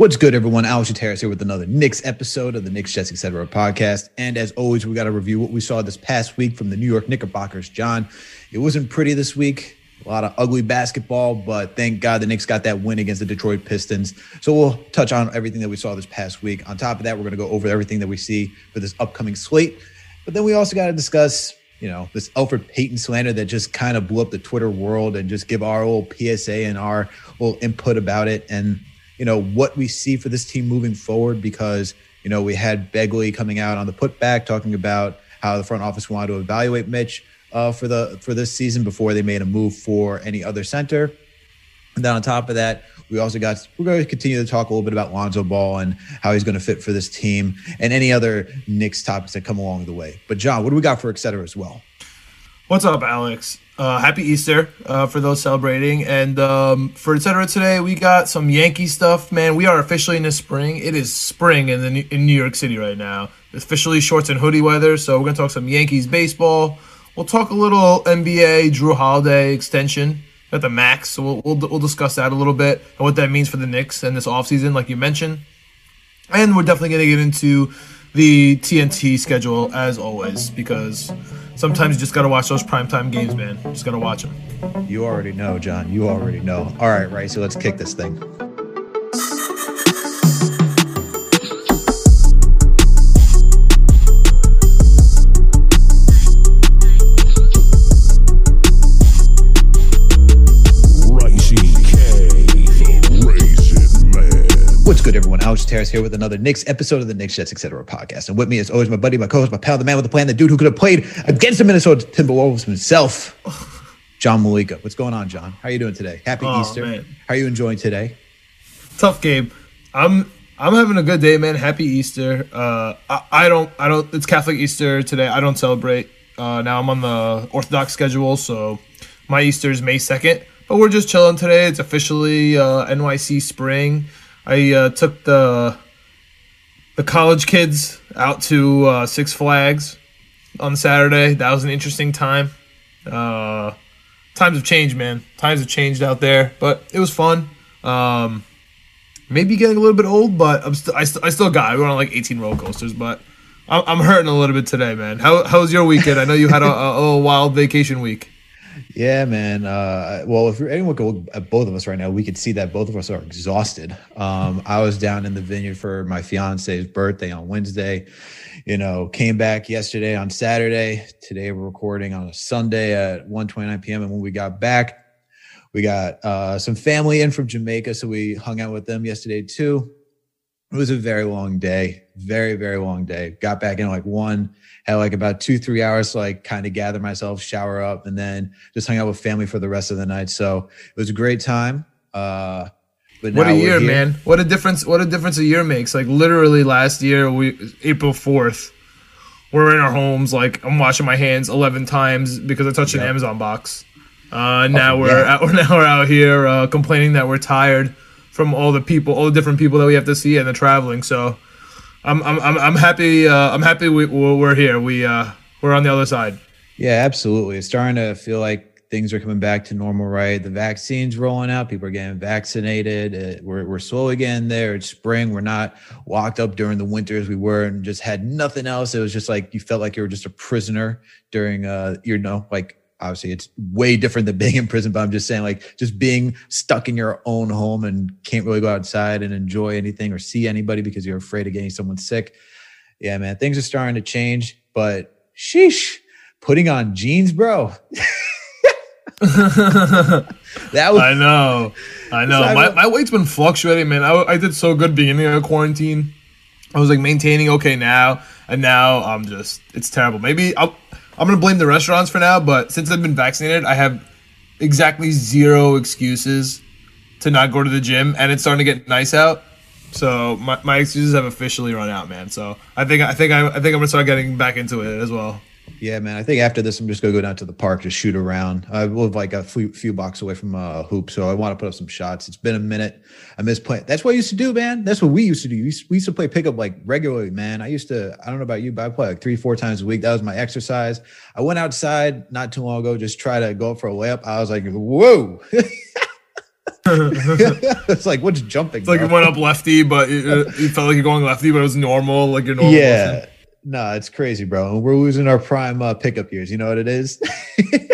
What's good, everyone? Alex Terrace here with another Knicks episode of the Knicks Jets Etc. podcast. And as always, we got to review what we saw this past week from the New York Knickerbockers. John, it wasn't pretty this week. A lot of ugly basketball, but thank God the Knicks got that win against the Detroit Pistons. So we'll touch on everything that we saw this past week. On top of that, we're going to go over everything that we see for this upcoming slate. But then we also got to discuss, you know, this Elfrid Payton slander that just kind of blew up the Twitter world and just give our little PSA and our little input about it. And you know what we see for this team moving forward because you know we had Begley coming out on the putback talking about how the front office wanted to evaluate Mitch uh, for the for this season before they made a move for any other center. And then on top of that, we also got we're going to continue to talk a little bit about Lonzo Ball and how he's going to fit for this team and any other Knicks topics that come along the way. But John, what do we got for et cetera as well? What's up, Alex? Uh, happy Easter uh, for those celebrating. And um, for etc. today, we got some Yankee stuff. Man, we are officially in the spring. It is spring in the in New York City right now. Officially shorts and hoodie weather. So we're gonna talk some Yankees baseball. We'll talk a little NBA Jrue Holiday extension at the max. So we'll, we'll, we'll discuss that a little bit and what that means for the Knicks and this offseason, like you mentioned. And we're definitely gonna get into the TNT schedule as always because sometimes you just got to watch those primetime games, man. Just got to watch them. You already know, John. You already know. All right, right. So let's kick this thing. Alex Terrace here with another Knicks episode of the Knicks Jets Etc. podcast. And with me, as always, my buddy, my co-host, my pal, the man with the plan, the dude who could have played against the Minnesota Timberwolves himself, John Malika. What's going on, John? How are you doing today? Happy Oh, Easter. man. How are you enjoying today? Tough game. I'm I'm having a good day, man. Happy Easter. Uh, I, I don't I don't. It's Catholic Easter today. I don't celebrate. Uh, now I'm on the Orthodox schedule, so my Easter is May second. But we're just chilling today. It's officially uh, NYC spring. I uh, took the the college kids out to uh, Six Flags on Saturday. That was an interesting time. Uh, times have changed, man. Times have changed out there, but it was fun. Um, maybe getting a little bit old, but I'm still I, st- I still got. I went on like 18 roller coasters, but I'm, I'm hurting a little bit today, man. How how was your weekend? I know you had a, a, a wild vacation week. Yeah, man. Uh, well, if anyone could look at both of us right now, we could see that both of us are exhausted. Um, I was down in the vineyard for my fiance's birthday on Wednesday. You know, came back yesterday on Saturday. Today we're recording on a Sunday at 1:29 p.m. And when we got back, we got uh, some family in from Jamaica, so we hung out with them yesterday too. It was a very long day, very very long day. Got back in like one, had like about two three hours to like kind of gather myself, shower up, and then just hung out with family for the rest of the night. So it was a great time. Uh, but What a year, man! What a difference! What a difference a year makes. Like literally last year, we April 4th, we're in our homes. Like I'm washing my hands 11 times because I touched an Amazon box. Uh, now we're yeah. out, now we're out here uh, complaining that we're tired from all the people, all the different people that we have to see and the traveling. So I'm I'm I'm, happy. Uh, I'm happy we, we're here. We uh, we're on the other side. Yeah, absolutely. It's starting to feel like things are coming back to normal, right? The vaccine's rolling out. People are getting vaccinated. Uh, we're, we're slowly getting there. It's spring. We're not locked up during the winter as we were and just had nothing else. It was just like you felt like you were just a prisoner during, uh, you know, like obviously it's way different than being in prison, but I'm just saying like just being stuck in your own home and can't really go outside and enjoy anything or see anybody because you're afraid of getting someone sick. Yeah, man, things are starting to change, but sheesh, putting on jeans, bro. that was I know, I know. I My, my weight's been fluctuating, man. I, I did so good beginning of quarantine. I was like maintaining okay now, and now I'm just it's terrible. Maybe I'll, I'm gonna blame the restaurants for now, but since I've been vaccinated, I have exactly zero excuses to not go to the gym, and it's starting to get nice out. So my, my excuses have officially run out, man. So I think I think I, I think I'm gonna start getting back into it as well. Yeah, man. I think after this, I'm just gonna go down to the park, just shoot around. I live like a few, few blocks away from a hoop, so I want to put up some shots. It's been a minute. I miss playing. That's what I used to do, man. That's what we used to do. We used, we used to play pickup like regularly, man. I used to. I don't know about you, but I play like three, four times a week. That was my exercise. I went outside not too long ago, just try to go for a layup. I was like, whoa. it's like what's jumping? It's like bro? you went up lefty, but it, it felt like you're going lefty, but it was normal, like your normal. yeah. motion. No, it's crazy, bro. We're losing our prime uh, pickup years. You know what it is?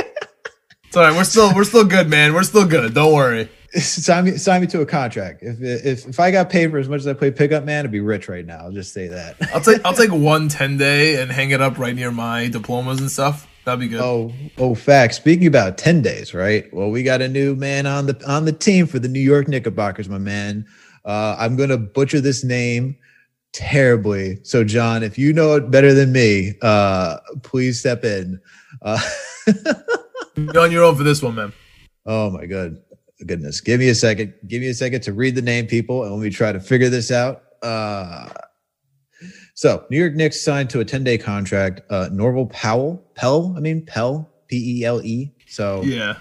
It's all right. We're still we're still good, man. We're still good. Don't worry. sign me, sign me to a contract. If if if I got paid for as much as I play pickup, man, I'd be rich right now. I'll just say that. I'll take I'll take one 10 day and hang it up right near my diplomas and stuff. That'd be good. oh, oh, facts. Speaking about ten days, right? Well, we got a new man on the on the team for the New York Knickerbockers, my man. Uh, I'm gonna butcher this name terribly. So, John, if you know it better than me, uh, please step in. Uh, You're on your own for this one, man. Oh my god, goodness! Give me a second. Give me a second to read the name, people, and let me try to figure this out. Uh, so, New York Knicks signed to a 10 day contract. Uh, Norvel Powell, Pell, I mean Pell, P E L E. So Yeah.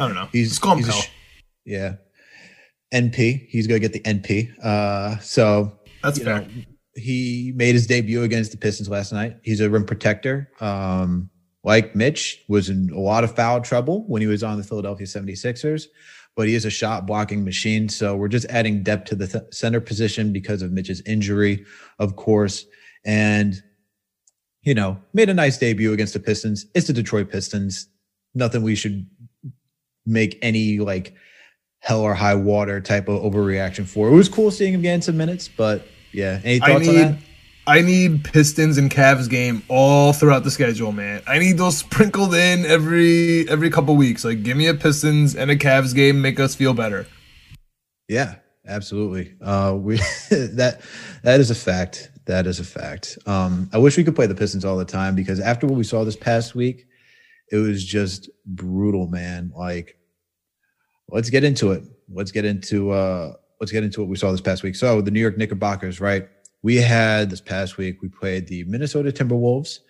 I don't know. he's Just call he's a Pell. sh- yeah, NP. He's gonna get the NP. Uh, so That's you fair. know, he made his debut against the Pistons last night. He's a rim protector. Um, like Mitch, was in a lot of foul trouble when he was on the Philadelphia 76ers, but he is a shot blocking machine. So we're just adding depth to the th- center position because of Mitch's injury, of course. And, you know, made a nice debut against the Pistons. It's the Detroit Pistons. Nothing we should make any like hell or high water type of overreaction for. It was cool seeing him getting some minutes, but yeah. Any I thoughts on that? need I need Pistons and Cavs game all throughout the schedule, man. I need those sprinkled in every every couple weeks. Like give me a Pistons and a Cavs game, make us feel better. Yeah, absolutely. Uh, we that that is a fact. That is a fact. Um, I wish we could play the Pistons all the time because after what we saw this past week, it was just brutal, man. Like, let's get into it. Let's get into uh, let's get into what we saw this past week. So the New York Knickerbockers, right? We had this past week. We played the Minnesota Timberwolves.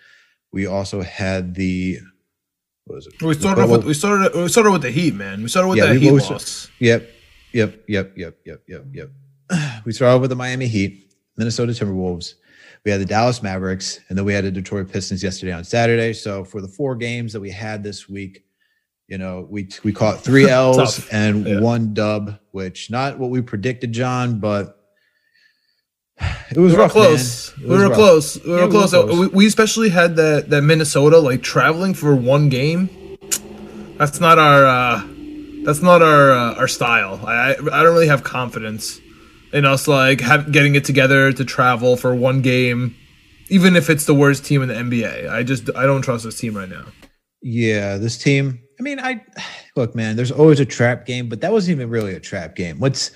We also had the what was it? We started off with we started we started with the Heat, man. We started with Yeah, that we Heat always- loss. Yep. Yep. Yep. Yep. Yep. Yep. Yep. We started with the Miami Heat, Minnesota Timberwolves. We had the Dallas Mavericks, and then we had the Detroit Pistons yesterday on Saturday. So for the four games that we had this week, you know, we we caught three L's and Yeah. one dub, which not what we predicted, John, but it was We were rough. close. We were rough. close. We Yeah, were we were close. close. We, we especially had that that Minnesota like traveling for one game. That's not our uh that's not our uh, our style. I I I don't really have confidence in us like have, getting it together to travel for one game, even if it's the worst team in the NBA. I just I don't trust this team right now. Yeah, this team. I mean, I look, man. There's always a trap game, but that wasn't even really a trap game. Let's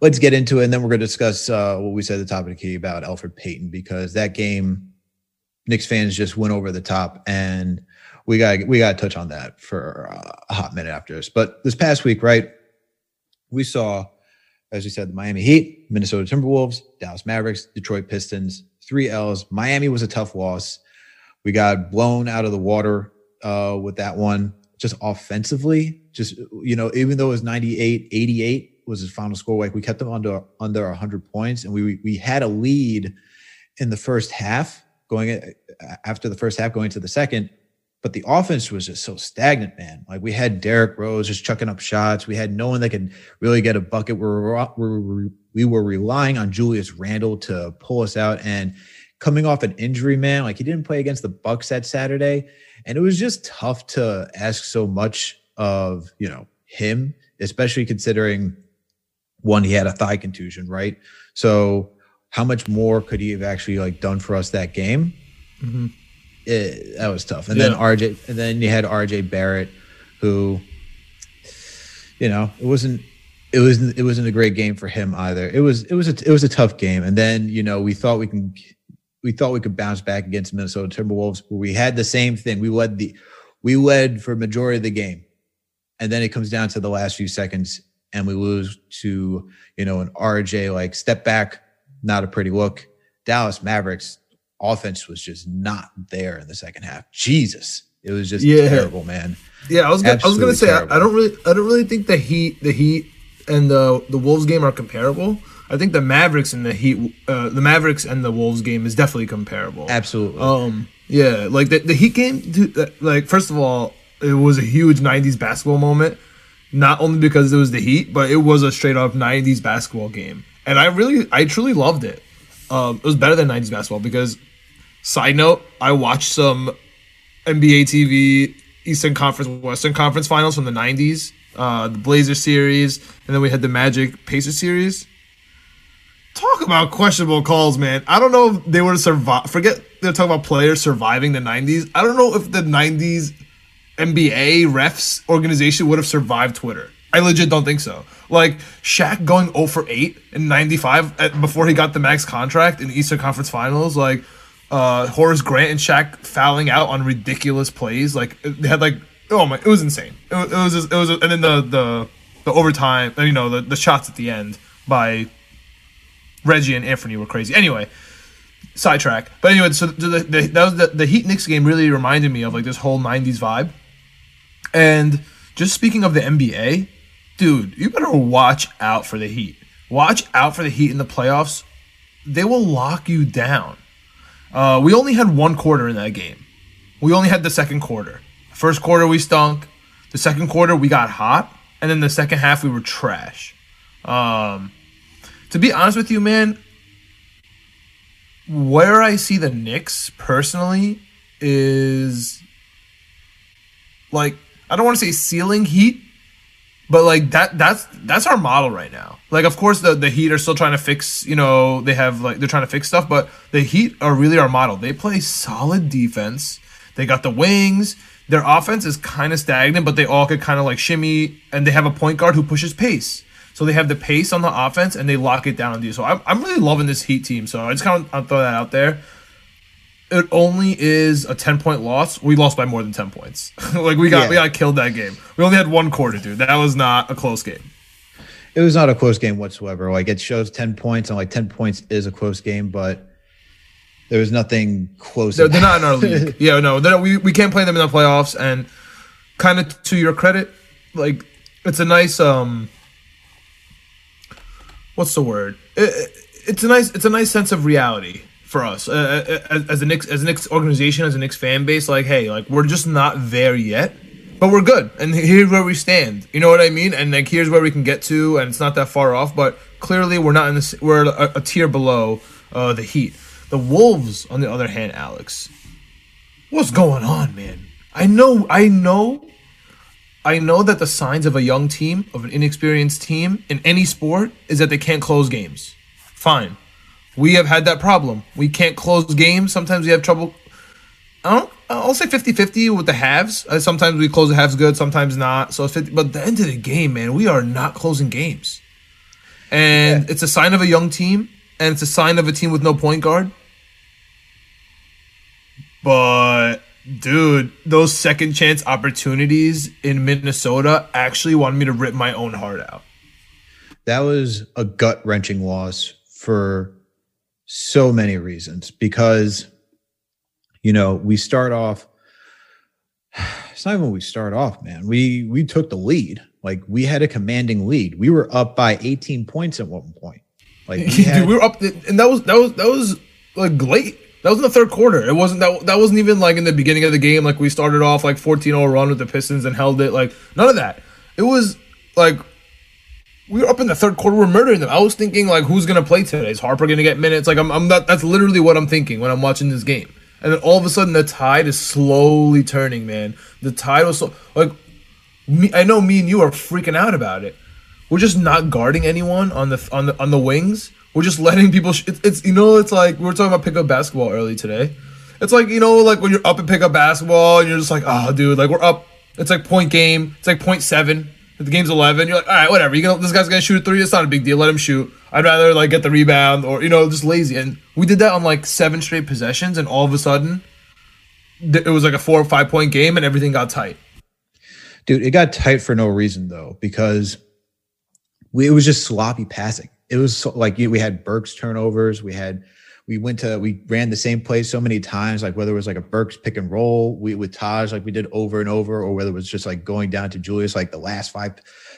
let's get into it, and then we're going to discuss uh, what we said at the top of the key about Elfrid Payton because that game, Knicks fans just went over the top, and we got we got to touch on that for uh, a hot minute after this. But this past week, right, we saw, as we said, the Miami Heat, Minnesota Timberwolves, Dallas Mavericks, Detroit Pistons, three L's. Miami was a tough loss. We got blown out of the water uh, with that one. Just offensively, just you know, even though it was 98, 88 was his final score, like we kept them under under 100 points, and we we had a lead in the first half going after the first half going to the second. But the offense was just so stagnant, man. Like we had Derrick Rose just chucking up shots. We had no one that could really get a bucket. We were, we were, we were relying on Julius Randle to pull us out. And coming off an injury, man, like he didn't play against the Bucks that Saturday, and it was just tough to ask so much of you know him, especially considering one he had a thigh contusion, right? So how much more could he have actually like done for us that game? Mm-hmm. It, that was tough. And then RJ, and then you had RJ Barrett, who, you know, it wasn't. It wasn't. It wasn't a great game for him either. It was. It was. A, it was a tough game. And then you know we thought we can. We thought we could bounce back against Minnesota Timberwolves, where we had the same thing. We led the. We led for majority of the game, and then it comes down to the last few seconds, and we lose to, you know, an RJ like step back, not a pretty look. Dallas Mavericks offense was just not there in the second half. Jesus. It was just yeah. terrible, man. Yeah, I was gonna, I was gonna say I, I, don't really I don't really think the Heat the Heat and the the Wolves game are comparable. I think the Mavericks and the Heat uh, the Mavericks and the Wolves game is definitely comparable. Absolutely. Um yeah, like the, the Heat game dude, like first of all, it was a huge 90s basketball moment. Not only because it was the Heat, but it was a straight up 90s basketball game. And I really I truly loved it. Um, it was better than 90s basketball because side note, I watched some NBA TV Eastern Conference, Western Conference Finals from the '90s, uh, the Blazer series, and then we had the Magic Pacers series. Talk about questionable calls, man. I don't know if they were have survived. Forget they're talking about players surviving the '90s. I don't know if the '90s NBA refs organization would have survived Twitter. I legit don't think so. Like Shaq going 0 for 8 in 95 at, before he got the max contract in the Eastern Conference Finals, like uh, Horace Grant and Shaq fouling out on ridiculous plays. Like they had like oh my, it was insane. It, was, it was just, it was, and then the the the overtime, you know, the the shots at the end by Reggie and Anthony were crazy. Anyway, sidetrack. But anyway, so the, the, the, the Heat Knicks game really reminded me of like this whole '90s vibe. And just speaking of the NBA, dude, you better watch out for the Heat. Watch out for the Heat in the playoffs. They will lock you down. Uh, we only had one quarter in that game. We only had the second quarter. First quarter we stunk. The second quarter we got hot, and then the second half we were trash. Um, to be honest with you, man, where I see the Knicks personally is like I don't want to say ceiling heat, but like that that's that's our model right now. Like of course the the Heat are still trying to fix, you know, they have like they're trying to fix stuff, but the Heat are really our model. They play solid defense. They got the wings. Their offense is kind of stagnant, but they all could kind of like shimmy and they have a point guard who pushes pace. So they have the pace on the offense and they lock it down on you. So I'm, I'm really loving this Heat team. So I just kind of I'll throw that out there it only is a 10 point loss. We lost by more than 10 points. like we got yeah. we got killed that game. We only had one quarter, dude. That was not a close game. It was not a close game whatsoever. Like it shows 10 points and like 10 points is a close game, but there was nothing close. They're, they're not in our league. yeah, no, we we can't play them in the playoffs and kind of to your credit, like it's a nice um what's the word? It, it's a nice it's a nice sense of reality for us uh, uh, as, as a Knicks as a Knicks organization as a Knicks fan base. Like, hey, like we're just not there yet, but we're good, and here's where we stand. You know what I mean? And like here's where we can get to, and it's not that far off. But clearly, we're not in this. We're a, a tier below uh, the Heat. The Wolves, on the other hand, Alex, what's going on, man? I know, I know I know that the signs of a young team, of an inexperienced team in any sport, is that they can't close games. Fine we have had that problem. We can't close games. Sometimes we have trouble. I don't. I'll say 50-50 with the halves. Uh, sometimes we close the halves good, sometimes not. So 50. But at the end of the game, man, we are not closing games, and yeah. it's a sign of a young team, and it's a sign of a team with no point guard. But dude, those second chance opportunities in Minnesota actually wanted me to rip my own heart out. That was a gut wrenching loss for so many reasons because you know we start off it's not even we start off man. We we took the lead. Like we had a commanding lead. We were up by 18 points at one point. Like we, had, Dude, we were up and that was that was that was like late that was in the third quarter it wasn't that that wasn't even like in the beginning of the game like we started off like 14-0 run with the pistons and held it like none of that it was like we were up in the third quarter. We're murdering them. I was thinking like, who's gonna play today? Is Harper gonna get minutes? Like, I'm, I'm not. That's literally what I'm thinking when I'm watching this game. And then all of a sudden, the tide is slowly turning. Man, the tide was so like. Me, I know me and you are freaking out about it. We're just not guarding anyone on the on the on the wings. We're just letting people. Sh- it's, it's you know it's like we were talking about pickup basketball early today. It's like you know like when you're up and pick up basketball and you're just like oh dude like we're up. It's like point game. It's like point seven the game's 11, you're like, all right, whatever. You know, this guy's gonna shoot a three. It's not a big deal. Let him shoot. I'd rather like get the rebound or you know just lazy. And we did that on like seven straight possessions, and all of a sudden, it was like a four or five point game, and everything got tight. Dude, it got tight for no reason though, because we, it was just sloppy passing. It was so, like we had Burks' turnovers. We had we went to we ran the same play so many times, like whether it was like a Burks' pick and roll we with Taj, like we did over and over, or whether it was just like going down to Julius, like the last five,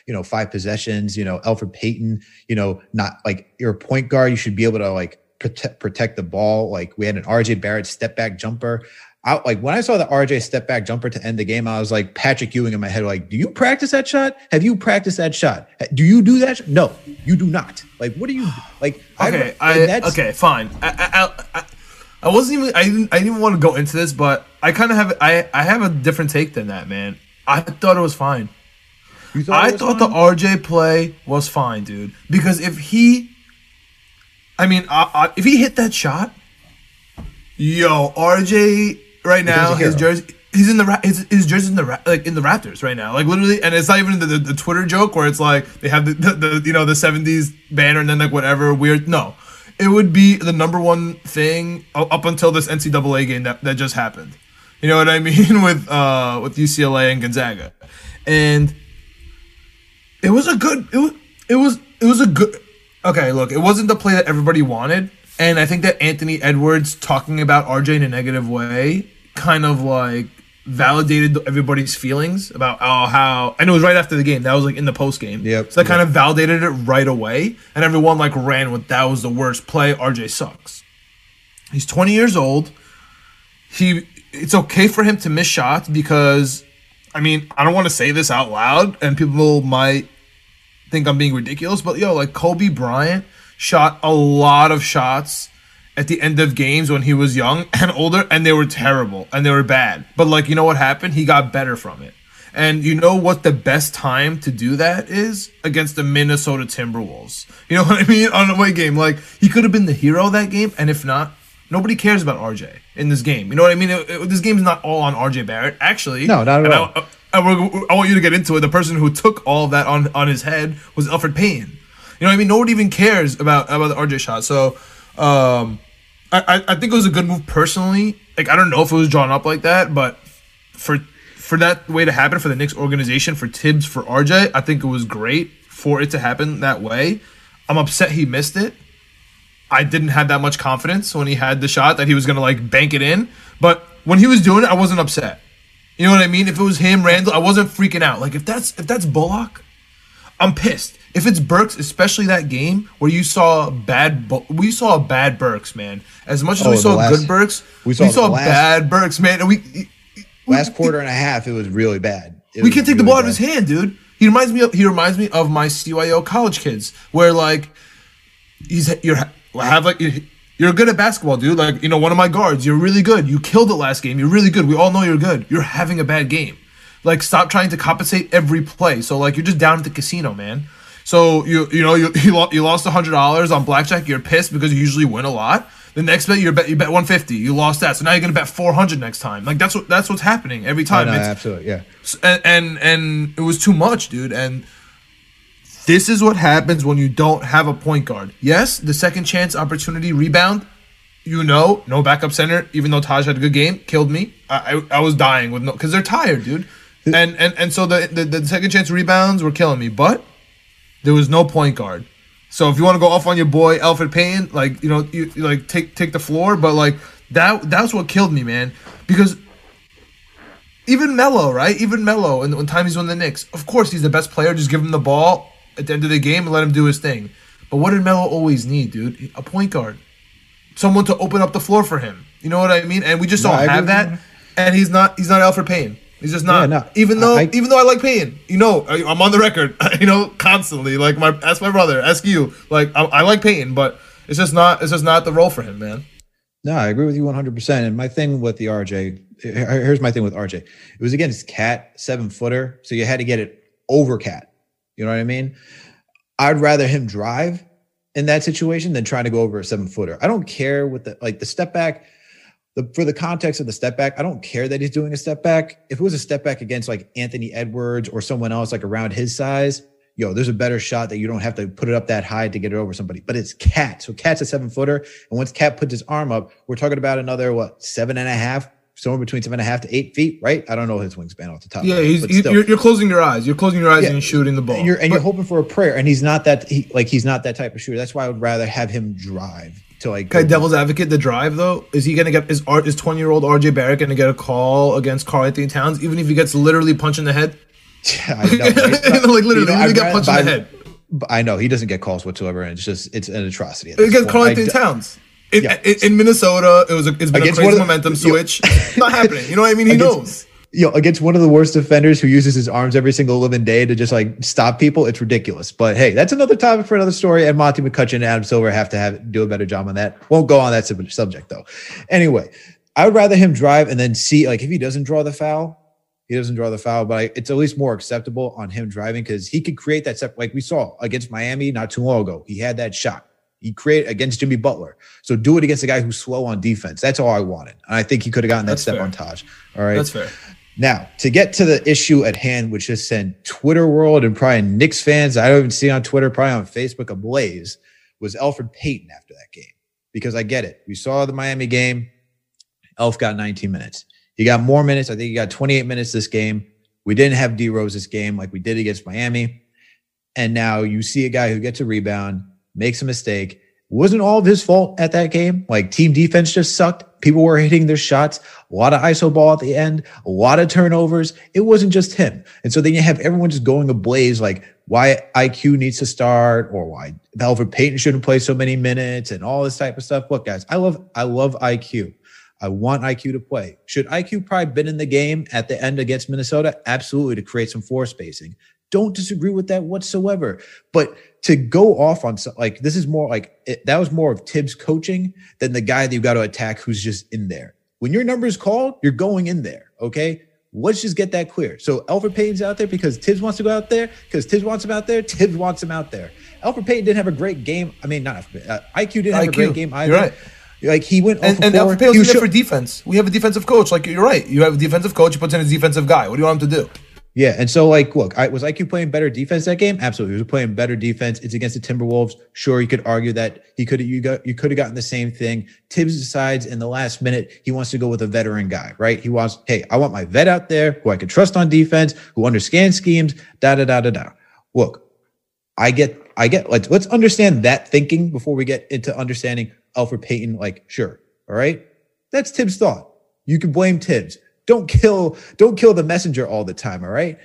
you know, five possessions. You know, Elfrid Payton, you know, not like you're a point guard, you should be able to like protect protect the ball. Like we had an RJ Barrett step back jumper. I, like when I saw the RJ step back jumper to end the game, I was like Patrick Ewing in my head. Like, do you practice that shot? Have you practiced that shot? Do you do that? No, you do not. Like, what do you like? Okay, I, I okay, fine. I, I, I, wasn't even. I didn't. I didn't even want to go into this, but I kind of have. I I have a different take than that, man. I thought it was fine. Thought I thought fine? the RJ play was fine, dude. Because if he, I mean, if he hit that shot, yo, RJ right now. His jersey. He's in the his, his jersey's in the like in the Raptors right now, like literally, and it's not even the, the, the Twitter joke where it's like they have the, the, the you know the '70s banner and then like whatever weird. No, it would be the number one thing up until this NCAA game that, that just happened. You know what I mean with uh with UCLA and Gonzaga, and it was a good it was it was it was a good okay look it wasn't the play that everybody wanted and I think that Anthony Edwards talking about RJ in a negative way kind of like validated everybody's feelings about oh how and it was right after the game. That was like in the post game yep. So that yep. kind of validated it right away and everyone like ran with that was the worst play. Rj sucks. He's 20 years old. He it's okay for him to miss shots because i mean i don't want to say this out loud and people might think i'm being ridiculous but yo like kobe bryant shot a lot of shots at the end of games when he was young and older, and they were terrible and they were bad. But like, you know what happened? He got better from it. And you know what the best time to do that is against the Minnesota Timberwolves. You know what I mean? On a away game, like he could have been the hero that game, and if not, nobody cares about RJ in this game. You know what I mean? It, it, this game's not all on RJ Barrett. Actually, no, not at all. I, I, I, want you to get into it. The person who took all of that on on his head was Alfred Payne. You know what I mean? No one even cares about about the RJ shot. So, um, I I think it was a good move personally. Like I don't know if it was drawn up like that, but for for that way to happen for the Knicks organization, for Thibs, for RJ, I think it was great for it to happen that way. I'm upset he missed it. I didn't have that much confidence when he had the shot that he was gonna like bank it in. But when he was doing it, I wasn't upset. You know what I mean? If it was him, Randle, I wasn't freaking out. Like if that's if that's Bullock, I'm pissed. If it's Burks, especially that game where you saw bad, we saw bad Burks, man. As much as oh, we saw last, good Burks, we saw, we saw last, bad Burks, man. And we last quarter and a half, it was really bad. It we can't take really the ball bad. out of his hand, dude. He reminds me of he reminds me of my CYO college kids, where like he's you're have like you're good at basketball, dude. Like you know, one of my guards, you're really good. You killed it last game. You're really good. We all know you're good. You're having a bad game. Like stop trying to compensate every play. So like you're just down at the casino, man. So you you know you you lost hundred dollars on blackjack. You're pissed because you usually win a lot. The next bet you bet you bet 150. You lost that, so now you're gonna bet 400 next time. Like that's what that's what's happening every time. Know, absolutely, yeah. And, and and it was too much, dude. And this is what happens when you don't have a point guard. Yes, the second chance opportunity rebound. You know, no backup center. Even though Taj had a good game, killed me. I I, I was dying with no because they're tired, dude. And and and so the, the the second chance rebounds were killing me, but there was no point guard. So if you want to go off on your boy Elfrid Payton, like you know, you, you, like take take the floor, but like that that's what killed me, man. Because even Melo, right? Even Melo, and when time he's on the Knicks, of course he's the best player. Just give him the ball at the end of the game and let him do his thing. But what did Melo always need, dude? A point guard, someone to open up the floor for him. You know what I mean? And we just no, don't have that. And he's not he's not Elfrid Payton. He's just not. Yeah, no, even though, I, even though I like Payton, you know, I, am on the record, you know, constantly. Like my, ask my brother, ask you. Like I, I like Payton, but it's just not, it's just not the role for him, man. No, I agree with you 100. percent And my thing with the RJ, here's my thing with RJ. It was against Cat seven footer, so you had to get it over Cat. You know what I mean? I'd rather him drive in that situation than trying to go over a seven footer. I don't care what the like the step back the, for the context of the step back, I don't care that he's doing a step back. If it was a step back against like Anthony Edwards or someone else like around his size, yo, there's a better shot that you don't have to put it up that high to get it over somebody. But it's Cat. So Cat's a seven footer. And once Cat puts his arm up, we're talking about another, what, seven and a half somewhere between seven and a half to eight feet, right? I don't know his wingspan off the top. Yeah, he's, he, you're, you're, closing your eyes. You're closing your eyes yeah. and shooting the ball. And you're and but, you're hoping for a prayer, and he's not that he, like he's not that type of shooter. That's why I would rather have him drive to like. Devil's advocate, the drive though, is he gonna get is is twenty year old RJ Barrett gonna get a call against Karl-Anthony Towns, even if he gets literally punched in the head? Yeah, I know. Like literally, you know, he got punched in the head. I know he doesn't get calls whatsoever, and it's just it's an atrocity. Against Karl-Anthony Towns. In, yeah. in, in, Minnesota, it was a, it's been against a crazy momentum switch. Not happening. You know what I mean? He against, knows. You know, against one of the worst defenders who uses his arms every single living day to just like stop people, it's ridiculous. But hey, that's another topic for another story. And Monty McCutchen and Adam Silver have to have do a better job on that. Won't go on that subject though. Anyway, I would rather him drive and then see like if he doesn't draw the foul, he doesn't draw the foul, but I, it's at least more acceptable on him driving because he could create that step like we saw against Miami not too long ago. He had that shot. He created against Jimmy Butler. So do it against a guy who's slow on defense. That's all I wanted. And I think he could have gotten that That's step fair. on Taj. All right. That's fair. Now, to get to the issue at hand, which has sent Twitter world and probably Knicks fans, I don't even see on Twitter, probably on Facebook, ablaze, was Elfrid Payton after that game. Because I get it. We saw the Miami game. Elf got 19 minutes. He got more minutes. I think he got 28 minutes this game. We didn't have D Rose this game like we did against Miami. And now you see a guy who gets a rebound, makes a mistake. Wasn't all of his fault at that game. Like team defense just sucked. People were hitting their shots. A lot of ISO ball at the end, a lot of turnovers. It wasn't just him. And so then you have everyone just going ablaze like why IQ needs to start or why Elfrid Payton shouldn't play so many minutes and all this type of stuff. Look, guys, I love I love IQ. I want IQ to play. Should IQ probably been in the game at the end against Minnesota? Absolutely to create some floor spacing. Don't disagree with that whatsoever. But to go off on like this is more like it, that was more of Thibs coaching than the guy that you got to attack who's just in there. When your number is called, you're going in there. Okay. Let's just get that clear. So Elfrid Payton's out there because Thibs wants to go out there because Thibs wants him out there. Thibs wants him out there. Elfrid Payton didn't have a great game. I mean, not uh, IQ didn't have IQ. a great game either. You're right. Like he went and, and Elfrid Payton's there for defense. We have a defensive coach. Like you're right. You have a defensive coach. He puts in a defensive guy. What do you want him to do? Yeah, and so like, look, I, was IQ playing better defense that game? Absolutely, he was playing better defense. It's against the Timberwolves. Sure, you could argue that he could you got you could have gotten the same thing. Thibs decides in the last minute he wants to go with a veteran guy, right? He wants, hey, I want my vet out there who I can trust on defense, who understands schemes. Da da da da da. Look, I get, I get. Let's let's understand that thinking before we get into understanding Elfrid Payton. Like, sure, all right, that's Thibs' thought. You can blame Thibs. Don't kill, don't kill the messenger all the time. All right.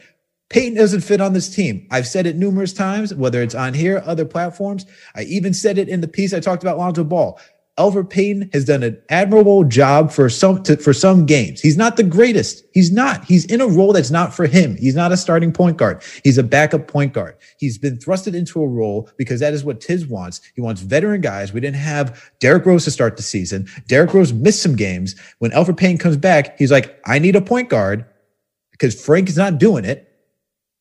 Payton doesn't fit on this team. I've said it numerous times, whether it's on here, other platforms. I even said it in the piece I talked about Lonzo Ball. Elfrid Payton has done an admirable job for some to, for some games. He's not the greatest. He's not. He's in a role that's not for him. He's not a starting point guard. He's a backup point guard. He's been thrusted into a role because that is what Thibs wants. He wants veteran guys. We didn't have Derrick Rose to start the season. Derrick Rose missed some games. When Elfrid Payton comes back, he's like, I need a point guard because Frank is not doing it.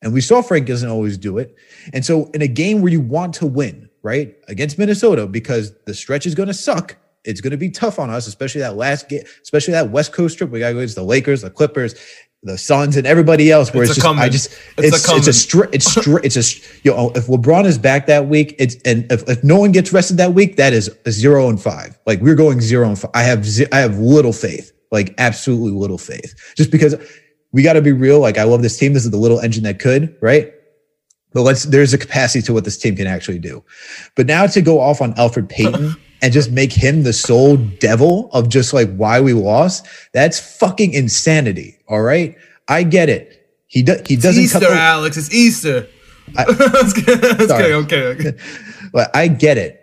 And we saw Frank doesn't always do it. And so in a game where you want to win, right, against Minnesota because the stretch is going to suck. It's going to be tough on us, especially that last game, especially that West Coast trip. We got to go against the Lakers, the Clippers, the Suns, and everybody else. Where it's, it's just, I just, it's, it's, it's a straight, it's straight, it's a, you know, if LeBron is back that week, it's, and if, if no one gets rested that week, that is a zero and five. Like we're going zero and five. I have, I have little faith, like absolutely little faith, just because we got to be real. Like I love this team. This is the little engine that could, right? But let's there's a capacity to what this team can actually do. But now to go off on Elfrid Payton and just make him the sole devil of just like why we lost, that's fucking insanity. All right. I get it. He does he doesn't it's Easter, Alex. It's Easter. I, okay, okay, okay. But I get it.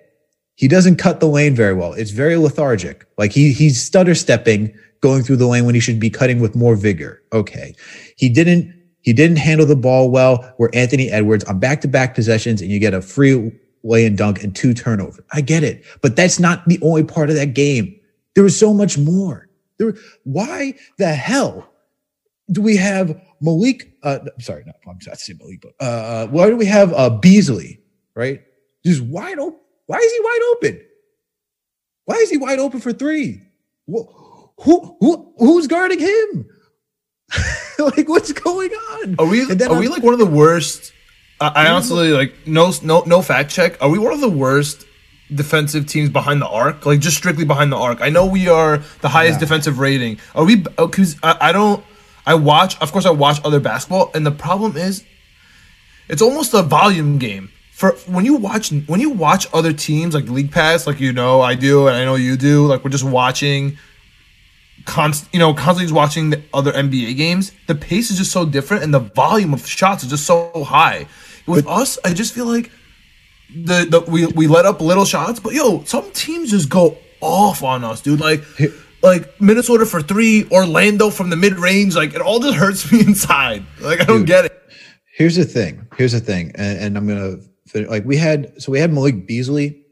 He doesn't cut the lane very well. It's very lethargic. Like he he's stutter stepping going through the lane when he should be cutting with more vigor. Okay. He didn't he didn't handle the ball well. Where Anthony Edwards on back to back possessions and you get a free lay and dunk and two turnovers. I get it, but that's not the only part of that game. There was so much more. There, why the hell do we have Malik? Uh, sorry, I'm not saying Malik, but uh, why do we have uh, Beasley? Right, just wide open. Why is he wide open? Why is he wide open for three? Who, who who's guarding him? like what's going on? Are we are I'm, we like one of the worst? I, I mm-hmm. honestly like no no no fact check. Are we one of the worst defensive teams behind the arc, like just strictly behind the arc. I know we are the highest defensive rating. Are we? Oh, because I, I don't. I watch. Of course, I watch other basketball, and the problem is, it's almost a volume game. For when you watch when you watch other teams like League Pass, like you know I do, and I know you do. Like we're just watching. Const, you know, constantly watching the other NBA games. The pace is just so different, and the volume of shots is just so high. With us, I just feel like the, the we we let up little shots, but yo, some teams just go off on us, dude. Like like Minnesota for three, Orlando from the mid range, like it all just hurts me inside. Like I don't dude, get it. Here's the thing. Here's the thing, and, and I'm gonna like we had so we had Malik Beasley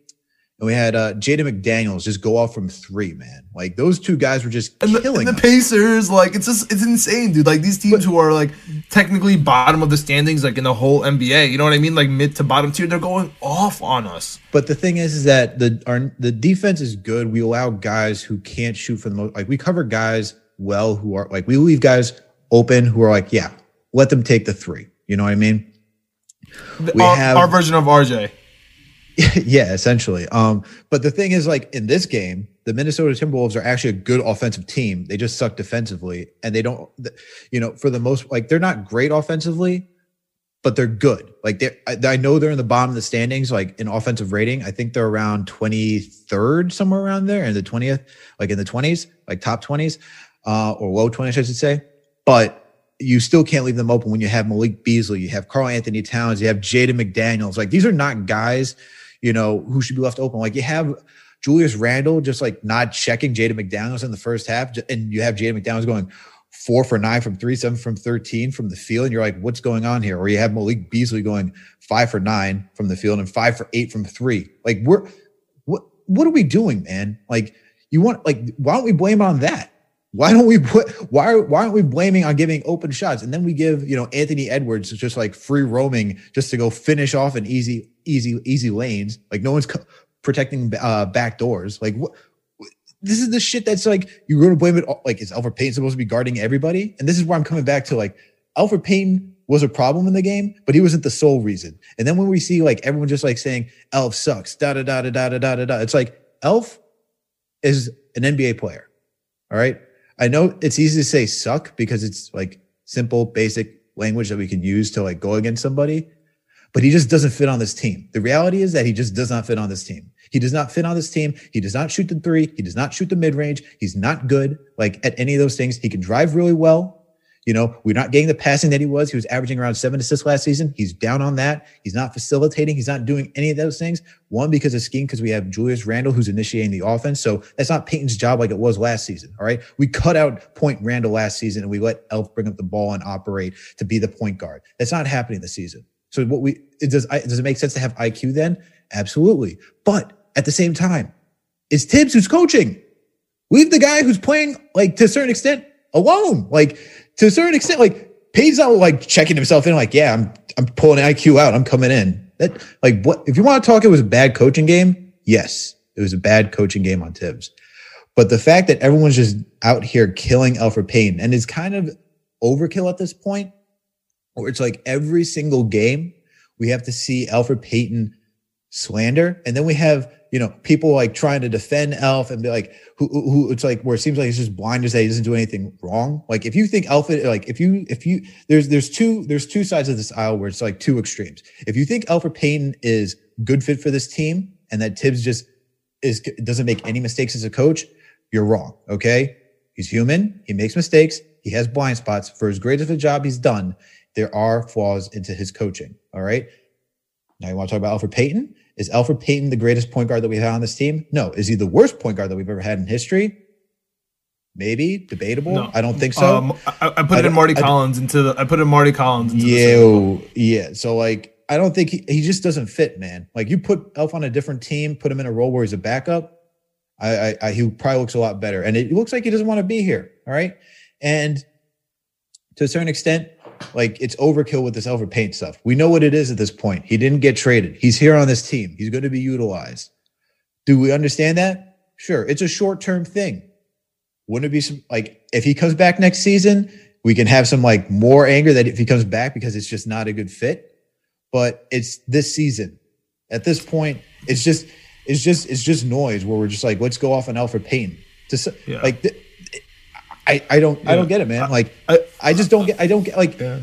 and we had uh Jaden McDaniels just go off from three, man. Like those two guys were just and killing. The, and the Pacers, like it's just it's insane, dude. Like these teams but, who are like technically bottom of the standings, like in the whole NBA, you know what I mean? Like mid to bottom tier, they're going off on us. But the thing is, is that the our the defense is good. We allow guys who can't shoot for the most. Like we cover guys well who are like we leave guys open who are like, yeah, let them take the three. You know what I mean? We our, have our version of RJ. yeah, essentially. Um, but the thing is, like in this game, the Minnesota Timberwolves are actually a good offensive team. They just suck defensively, and they don't, you know, for the most, like they're not great offensively, but they're good. Like they, I, know they're in the bottom of the standings, like in offensive rating. I think they're around twenty third, somewhere around there, in the twentieth, like in the twenties, like top twenties, uh, or low twenties, I should say. But you still can't leave them open when you have Malik Beasley, you have Karl-Anthony Towns, you have Jaden McDaniels. Like these are not guys you know, who should be left open. Like you have Julius Randle just like not checking Jaden McDaniels in the first half, and you have Jaden McDaniels going four for nine from three, seven from 13 from the field. And you're like, what's going on here? Or you have Malik Beasley going five for nine from the field and five for eight from three. Like, we're, what, what are we doing, man? Like, you want, like, why don't we blame on that? Why don't we put why why aren't we blaming on giving open shots? And then we give you know Anthony Edwards just like free roaming just to go finish off an easy easy easy lanes. Like no one's co- protecting uh, back doors. Like what this is the shit that's like you're going to blame it like is Elfrid Payton supposed to be guarding everybody? And this is where I'm coming back to like Elfrid Payton was a problem in the game but he wasn't the sole reason. And then when we see like everyone just like saying Elf sucks da da da da da da da da it's like Elf is an NBA player all right I know it's easy to say suck because it's like simple, basic language that we can use to like go against somebody, but he just doesn't fit on this team. The reality is that he just does not fit on this team. He does not fit on this team. He does not shoot the three. He does not shoot the mid range. He's not good like at any of those things. He can drive really well. You know, we're not getting the passing that he was. He was averaging around seven assists last season. He's down on that. He's not facilitating. He's not doing any of those things. One, because of scheme, because we have Julius Randle who's initiating the offense. So that's not Payton's job like it was last season. All right. We cut out point Randle last season and we let Elf bring up the ball and operate to be the point guard. That's not happening this season. So what we, it does, does it make sense to have IQ then? Absolutely. But at the same time, it's Thibs who's coaching. Leave the guy who's playing like to a certain extent alone. Like to a certain extent, like Payne's not like checking himself in, like, yeah, I'm I'm pulling IQ out, I'm coming in. That like what if you want to talk it was a bad coaching game? Yes, it was a bad coaching game on Thibs. But the fact that everyone's just out here killing Elfrid Payton and it's kind of overkill at this point, where it's like every single game we have to see Elfrid Payton slander, and then we have you know, people like trying to defend Elf and be like, who, who, it's like where it seems like he's just blind to say he doesn't do anything wrong. Like if you think Elf, like if you, if you, there's, there's two, there's two sides of this aisle where it's like two extremes. If you think Elfrid Payton is good fit for this team and that Thibs just is, doesn't make any mistakes as a coach, you're wrong. Okay. He's human. He makes mistakes. He has blind spots for as great of a job he's done. There are flaws into his coaching. All right. Now you want to talk about Elfrid Payton? Is Elfrid Payton the greatest point guard that we've had on this team? No. Is he the worst point guard that we've ever had in history? Maybe debatable. No. I don't think so. Um, I, I, put it in Mardy I, Collins into the. I put in Mardy Collins. Into yeah, yeah. So like, I don't think he, he just doesn't fit, man. Like you put Elf on a different team, put him in a role where he's a backup. I, I, I he probably looks a lot better, and it looks like he doesn't want to be here. All right, and to a certain extent, like it's overkill with this Elfrid Payton stuff. We know what it is at this point. He didn't get traded. He's here on this team. He's going to be utilized. Do we understand that? Sure. It's a short term thing. Wouldn't it be some like if he comes back next season, we can have some like more anger that if he comes back because it's just not a good fit. But it's this season. At this point, it's just it's just it's just noise where we're just like let's go off on Elfrid Payton. To yeah. like th- I I don't yeah. I don't get it, man. Like I, I just don't get I don't get like yeah.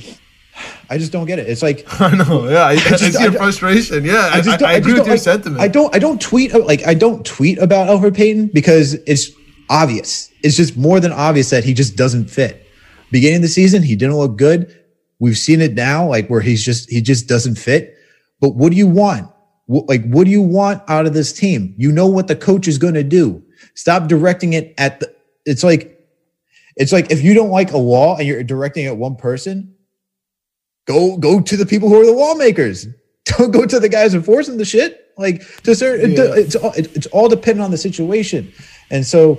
I just don't get it. It's like I know, yeah. I, I, just, I see your frustration. Yeah, I, just I, agree with your like, sentiment. I don't I don't tweet like I don't tweet about Elfrid Payton because it's obvious. It's just more than obvious that he just doesn't fit. Beginning of the season, he didn't look good. We've seen it now, like where he's just he just doesn't fit. But what do you want? What, like what do you want out of this team? You know what the coach is going to do. Stop directing it at the. It's like it's like if you don't like a law and you're directing at one person, go go to the people who are the lawmakers. Don't go to the guys enforcing the shit. Like to certain, yeah. it's all it's all dependent on the situation. And so,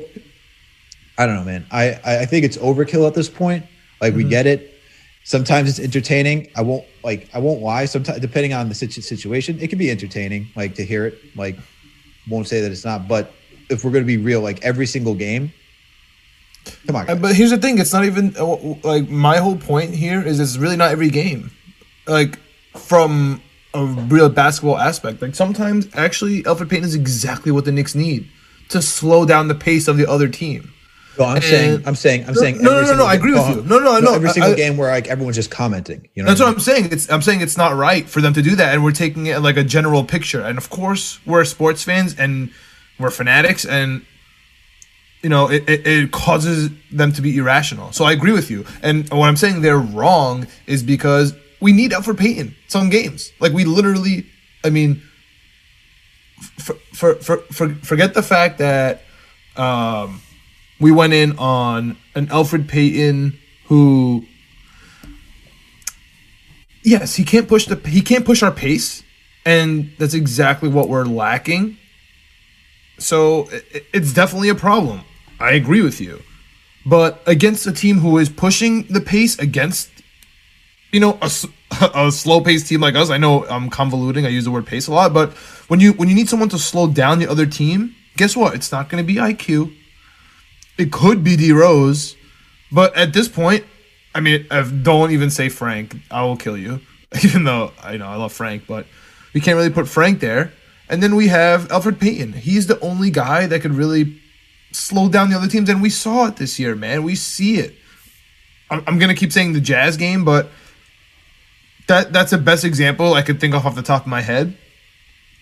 I don't know, man. I I think it's overkill at this point. Like mm-hmm. we get it. Sometimes it's entertaining. I won't like I won't lie. Sometimes depending on the situation, it can be entertaining. Like to hear it. Like won't say that it's not. But if we're gonna be real, like every single game, Come on. Guys. But here's the thing: it's not even uh, like my whole point here is it's really not every game. Like from a real basketball aspect, like sometimes actually Elfrid Payton is exactly what the Knicks need to slow down the pace of the other team. No, I'm and saying, I'm saying, I'm saying. No, no, no, no. I agree with you. No, no, no. Every single I, game where like everyone's just commenting. You know, that's what, what I'm saying. It's I'm saying it's not right for them to do that, and we're taking it like a general picture. And of course, we're sports fans and we're fanatics, and you know, it, it, it, causes them to be irrational. So I agree with you. And what I'm saying they're wrong is because we need Elfrid Payton some games. Like we literally, I mean, for, for, for, for forget the fact that um, we went in on an Elfrid Payton who, yes, he can't push the he can't push our pace, and that's exactly what we're lacking. So it's definitely a problem. I agree with you. But against a team who is pushing the pace against, you know, a, a slow paced team like us, I know I'm convoluting. I use the word pace a lot, but when you when you need someone to slow down the other team, guess what? It's not going to be IQ. It could be D Rose, but at this point, I mean, uh, don't even say Frank. I will kill you. Even though I know I love Frank, but we can't really put Frank there. And then we have Elfrid Payton. He's the only guy that could really slow down the other teams, and we saw it this year, man. We see it. I'm, I'm gonna keep saying the Jazz game, but that that's the best example I could think of off the top of my head.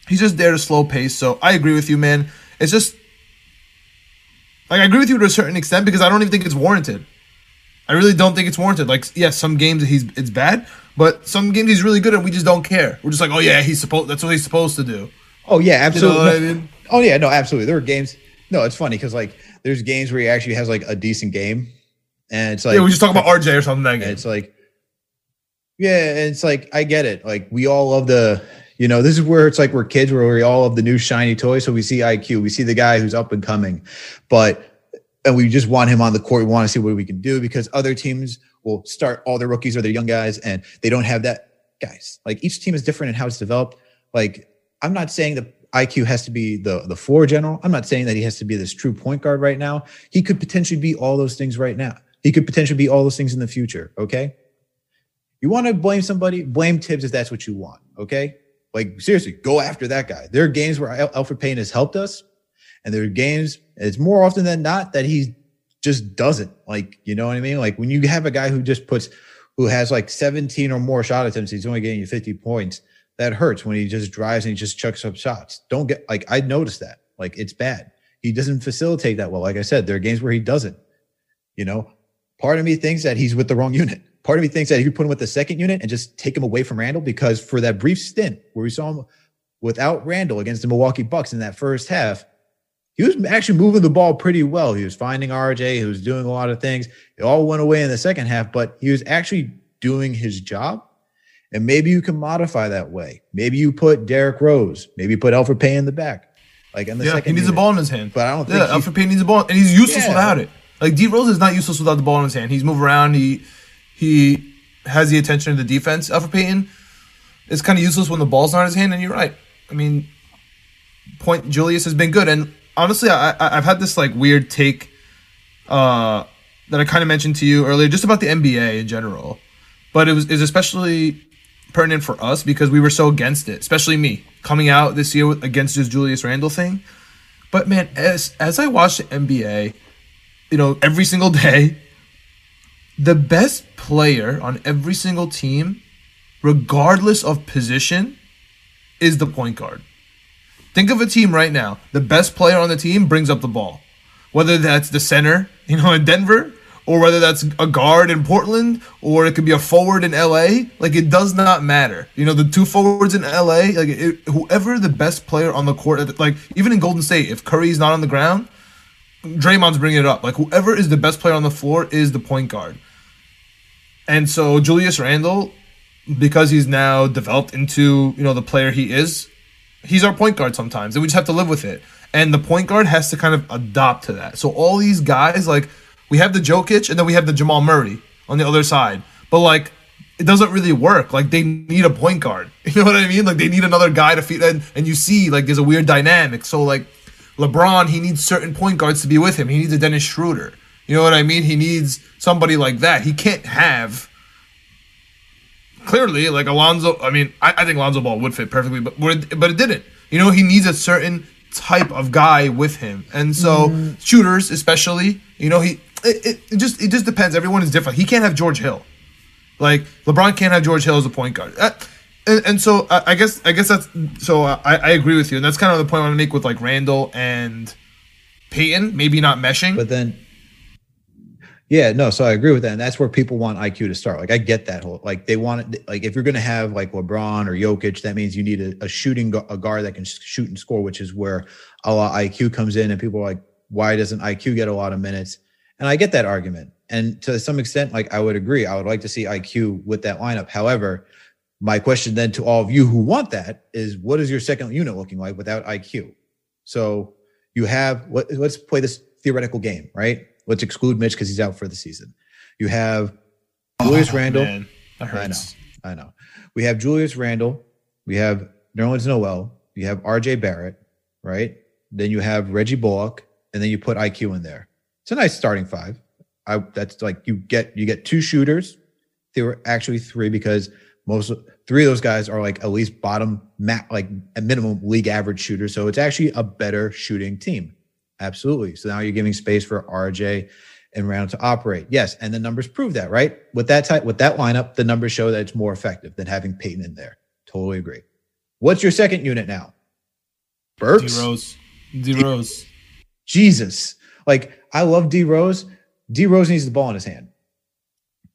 He's just there to slow pace. So I agree with you, man. It's just like I agree with you to a certain extent because I don't even think it's warranted. I really don't think it's warranted. Like, yes, some games he's it's bad, but some games he's really good and we just don't care. We're just like, oh yeah, he's supposed that's what he's supposed to do. Oh yeah, absolutely. You know I mean? Oh yeah, no, absolutely. There were games no, it's funny because like there's games where he actually has like a decent game, and it's like yeah, we just talk about RJ or something. That game. It's like yeah, and it's like I get it. Like we all love the you know this is where it's like we're kids where we all love the new shiny toy. So we see IQ, we see the guy who's up and coming, but and we just want him on the court. We want to see what we can do because other teams will start all their rookies or their young guys, and they don't have that guys. Like each team is different in how it's developed. Like I'm not saying that IQ has to be the the four general. I'm not saying that he has to be this true point guard right now. He could potentially be all those things right now. He could potentially be all those things in the future. Okay. You want to blame somebody? Blame Thibs if that's what you want. Okay. Like seriously, go after that guy. There are games where Elfrid Payne has helped us, and there are games. It's more often than not that he just doesn't. Like you know what I mean? Like when you have a guy who just puts, who has like 17 or more shot attempts, he's only getting you 50 points that hurts when he just drives and he just chucks up shots. Don't get like I noticed that. Like it's bad. He doesn't facilitate that well. Like I said, there are games where he doesn't. You know, part of me thinks that he's with the wrong unit. Part of me thinks that he could put him with the second unit and just take him away from Randle, because for that brief stint where we saw him without Randle against the Milwaukee Bucks in that first half, he was actually moving the ball pretty well. He was finding RJ, he was doing a lot of things. It all went away in the second half, but he was actually doing his job. And maybe you can modify that way. Maybe you put Derrick Rose, maybe you put Elfrid Payton in the back. Like in the yeah, second. He needs unit. a ball in his hand. But I don't think Yeah, Elfrid Payton needs a ball and he's useless yeah. without it. Like D Rose is not useless without the ball in his hand. He's moving around, he he has the attention of the defense. Elfrid Payton is kind of useless when the ball's not in his hand, and you're right. I mean, point Julius has been good. And honestly, I, I have had this like weird take uh that I kind of mentioned to you earlier, just about the NBA in general. But it was is especially pertinent for us because we were so against it, especially me coming out this year against this Julius Randle thing. But man, as as I watch the NBA, you know, every single day, the best player on every single team, regardless of position, is the point guard. Think of a team right now. The best player on the team brings up the ball. Whether that's the center, you know, in Denver, or whether that's a guard in Portland, or it could be a forward in LA. Like it does not matter. You know, the two forwards in LA, like it, whoever the best player on the court, like even in Golden State, if Curry's not on the ground, Draymond's bringing it up. Like whoever is the best player on the floor is the point guard. And so Julius Randle, because he's now developed into you know the player he is, he's our point guard sometimes, and we just have to live with it. And the point guard has to kind of adopt to that. So all these guys like we have the Jokic and then we have the Jamal Murray on the other side. But like it doesn't really work. Like they need a point guard. You know what I mean? Like they need another guy to feed and, and you see like there's a weird dynamic. So like LeBron, he needs certain point guards to be with him. He needs a Dennis Schroeder. You know what I mean? He needs somebody like that. He can't have clearly like Alonzo. I mean, I, I think Alonzo Ball would fit perfectly, but but it didn't. You know, he needs a certain type of guy with him, and so mm. shooters, especially, you know, he it, it, just it just depends. Everyone is different. He can't have George Hill. Like LeBron can't have George Hill as a point guard. Uh, and, and, so I, guess I guess that's so I, I agree with you, and that's kind of the point I want to make with like Randle and Payton, maybe not meshing. But then, yeah, no. So I agree with that, and that's where people want IQ to start. Like I get that whole like they want it. Like if you're going to have like LeBron or Jokic, that means you need a, a shooting a guard that can shoot and score, which is where a lot IQ comes in, and people are like, why doesn't IQ get a lot of minutes? And I get that argument. And to some extent, like I would agree, I would like to see IQ with that lineup. However, my question then to all of you who want that is what is your second unit looking like without IQ? So you have what let's play this theoretical game, right? Let's exclude Mitch because he's out for the season. You have oh, Julius oh, Randle. Man, I know. I know. We have Julius Randle. We have Nerlens Noel. You have RJ Barrett, right? Then you have Reggie Bullock, and then you put IQ in there. It's a nice starting five. I that's like you get you get two shooters. There were actually three because most three of those guys are like at least bottom mat like a minimum league average shooter. So it's actually a better shooting team. Absolutely. So now you're giving space for RJ and Randle to operate. Yes, and the numbers prove that, right? With that type with that lineup, the numbers show that it's more effective than having Payton in there. Totally agree. What's your second unit now? Burks? D Rose. D Rose. Jesus. Like I love D Rose. D Rose needs the ball in his hand.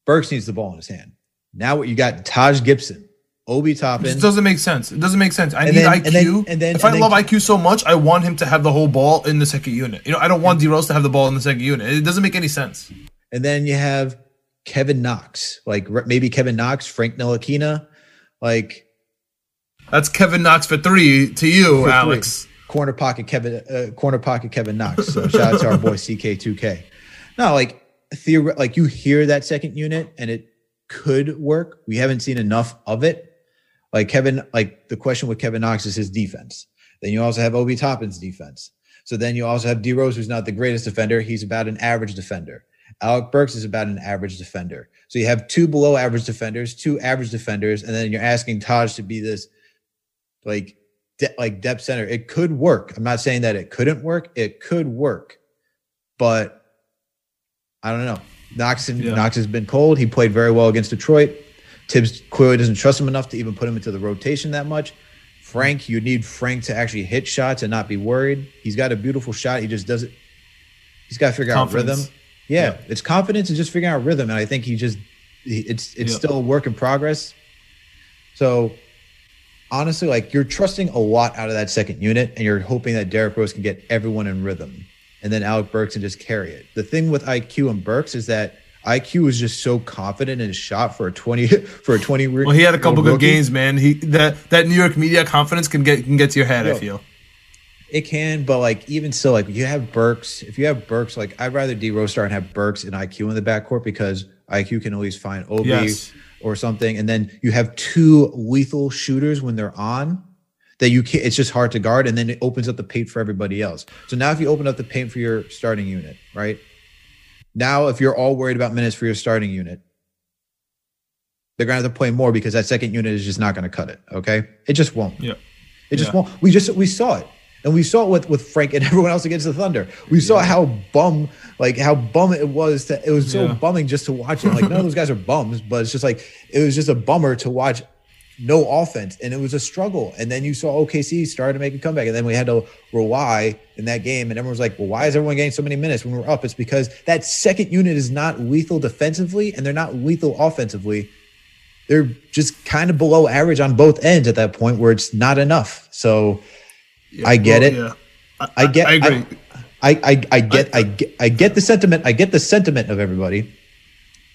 Burks needs the ball in his hand. Now what you got? Taj Gibson, Obi Toppin. It doesn't make sense. It doesn't make sense. I need then, IQ. And then, and then, if I love IQ so much, I want him to have the whole ball in the second unit. You know, I don't want D Rose to have the ball in the second unit. It doesn't make any sense. And then you have Kevin Knox, like maybe Kevin Knox, Frank Ntilikina, like that's Kevin Knox for three to you, Alex. Three corner pocket Kevin uh, corner pocket Kevin Knox. So shout out to our boy CK2K. No, like theory, like you hear that second unit and it could work. We haven't seen enough of it. Like Kevin, like the question with Kevin Knox is his defense. Then you also have Obi Toppin's defense. So then you also have D Rose, who's not the greatest defender. He's about an average defender. Alec Burks is about an average defender. So you have two below average defenders, two average defenders, and then you're asking Taj to be this like de- like depth center. It could work. I'm not saying that it couldn't work. It could work, but I don't know. Knox and, yeah. Knox has been cold. He played very well against Detroit. Thibs clearly doesn't trust him enough to even put him into the rotation that much. Frank, you need Frank to actually hit shots and not be worried. He's got a beautiful shot. He just doesn't. He's got to figure confidence. out rhythm. Yeah, yeah, it's confidence and just figuring out rhythm. And I think he just it's it's yeah. still a work in progress. So honestly, like you're trusting a lot out of that second unit, and you're hoping that Derrick Rose can get everyone in rhythm, and then Alec Burks can just carry it. The thing with IQ and Burks is that IQ was just so confident in his shot for a twenty for a twenty. Well, he had a couple good games, man. He that that New York media confidence can get can get to your head. Yo, I feel it can, but like even still, like you have Burks. If you have Burks, like I'd rather D Rose start and have Burks and IQ in the backcourt because IQ can always find Obi. Yes or something, and then you have two lethal shooters when they're on that you can't. It's just hard to guard, and then it opens up the paint for everybody else. So now, if you open up the paint for your starting unit, right? Now, if you're all worried about minutes for your starting unit, They're gonna have to play more because that second unit is just not gonna cut it. Okay, it just won't. Yeah. It just Yeah. won't. We just we saw it, and we saw it with with Frank and everyone else against the Thunder. We saw how bum like how bum it was. To, it was so Yeah. bumming just to watch it. Like none of those guys are bums, but it's just like it was just a bummer to watch no offense, and it was a struggle. And then you saw OKC started to make a comeback, and then we had to rely in that game, and everyone was like, "Well, why is everyone getting so many minutes when we're up?" It's because that second unit is not lethal defensively, and they're not lethal offensively they're just kind of below average on both ends at that point where it's not enough. So Yeah, I get well, it. Yeah. I get, I agree. I, I, I get, I, get, I get the sentiment. I get the sentiment of everybody,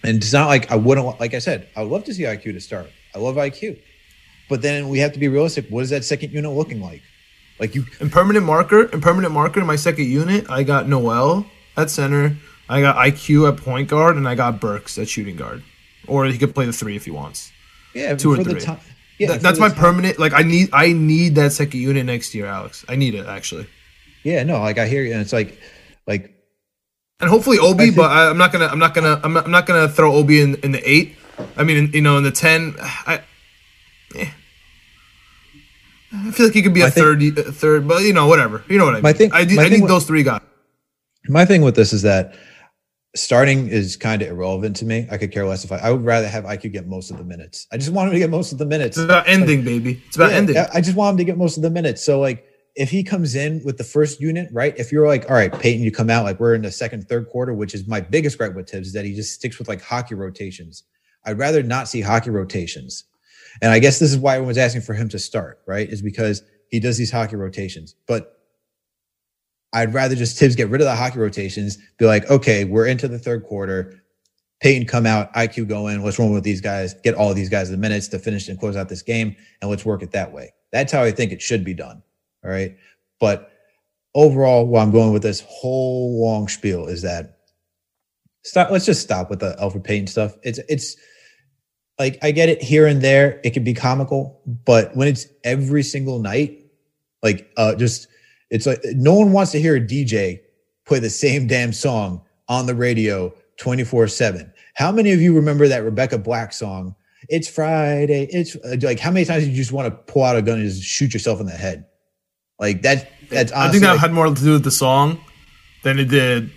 and it's not like I wouldn't. Like I said, I would love to see IQ to start. I love IQ, but then we have to be realistic. What is that second unit looking like? Like you, In permanent marker, in permanent marker, in my second unit, I got Noel at center, I got IQ at point guard, and I got Burks at shooting guard. Or he could play the three if he wants. yeah, Two or the three. time. Yeah, for that's my permanent. Like I need, I need that second unit next year, Alex. I need it actually, Yeah, no, like I hear you, and it's like, like and hopefully Obi. think- but I, I'm not gonna, I'm not gonna, I'm not, I'm not gonna throw Obi in, in the eight. I mean, in, you know, in the ten. I, eh. I feel like he could be a third, a third, but you know, whatever. You know what I mean. My thing- I, my I thing need with- those three guys. My thing with this is that starting is kind of irrelevant to me. I could care less if I. I would rather have IQ get most of the minutes. I just want him to get most of the minutes. It's about ending, baby. It's about Yeah, ending. I- I just want him to get most of the minutes. So like, if he comes in with the first unit, right? If you're like, all right, Payton, you come out like we're in the second, third quarter, which is my biggest gripe with Thibs, is that he just sticks with like hockey rotations. I'd rather not see hockey rotations. And I guess this is why everyone's asking for him to start, right? Is because he does these hockey rotations. But I'd rather just Thibs get rid of the hockey rotations, be like, okay, we're into the third quarter. Payton come out, IQ go in. What's wrong with these guys? Get all these guys the minutes to finish and close out this game, and let's work it that way. That's how I think it should be done. All right. But overall, where I'm going with this whole long spiel is that stop. Let's just stop with the Elfrid Payton stuff. It's it's like I get it here and there. It can be comical, but when it's every single night, like uh, just it's like no one wants to hear a DJ play the same damn song on the radio 24 7. How many of you remember that Rebecca Black song? It's Friday. It's like how many times did you just want to pull out a gun and just shoot yourself in the head? Like that. That's I think that like- had more to do with the song than it did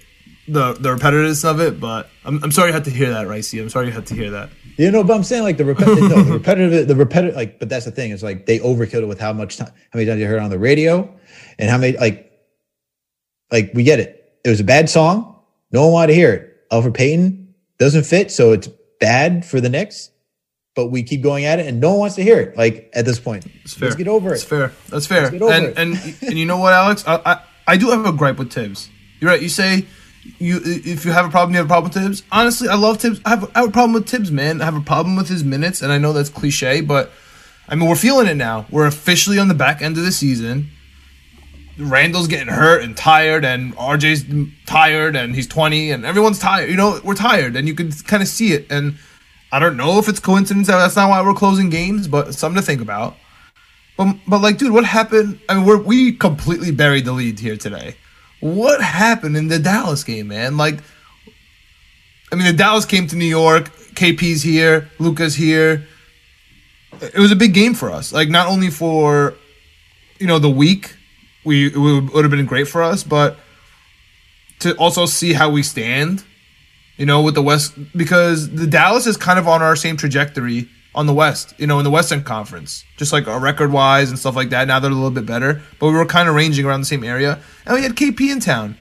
the the repetitiveness of it. But I'm, I'm sorry you had to hear that, Ricey. I'm sorry you had to hear that. You know, but I'm saying like the repetitive, no, the repetitive, the repetitive, like, but that's the thing It's like they overkilled it with how much time, how many times you heard it on the radio, and how many like, like we get it. It was a bad song. No one wanted to hear it. Elfrid Payton doesn't fit, so it's bad for the Knicks. But we keep going at it, and no one wants to hear it. Like at this point, It's fair. let's get over it. It's fair. That's fair. get over and, it. and and you know what, Alex? I, I I do have a gripe with Thibs. You're right. You say you if you have a problem, you have a problem with Thibs. Honestly, I love Thibs. I have, I have a problem with Thibs, man. I have a problem with his minutes, and I know that's cliche, but I mean we're feeling it now. We're officially on the back end of the season. Randle's getting hurt and tired, and RJ's tired, and he's 20, and everyone's tired. You know, we're tired, and you can kind of see it. And I don't know if it's coincidence that that's not why we're closing games, but something to think about. But, but like, dude, what happened? I mean, we're, we completely buried the lead here today. What happened in the Dallas game, man? Like, I mean, the Dallas came to New York. KP's here. Luka's here. It was a big game for us. Like, not only for, you know, the week, we it would, would have been great for us, but to also see how we stand, you know, with the West, because the Dallas is kind of on our same trajectory on the West, you know, in the Western Conference, just like uh, our record wise and stuff like that. Now they're a little bit better, but we were kind of ranging around the same area. And we had KP in town.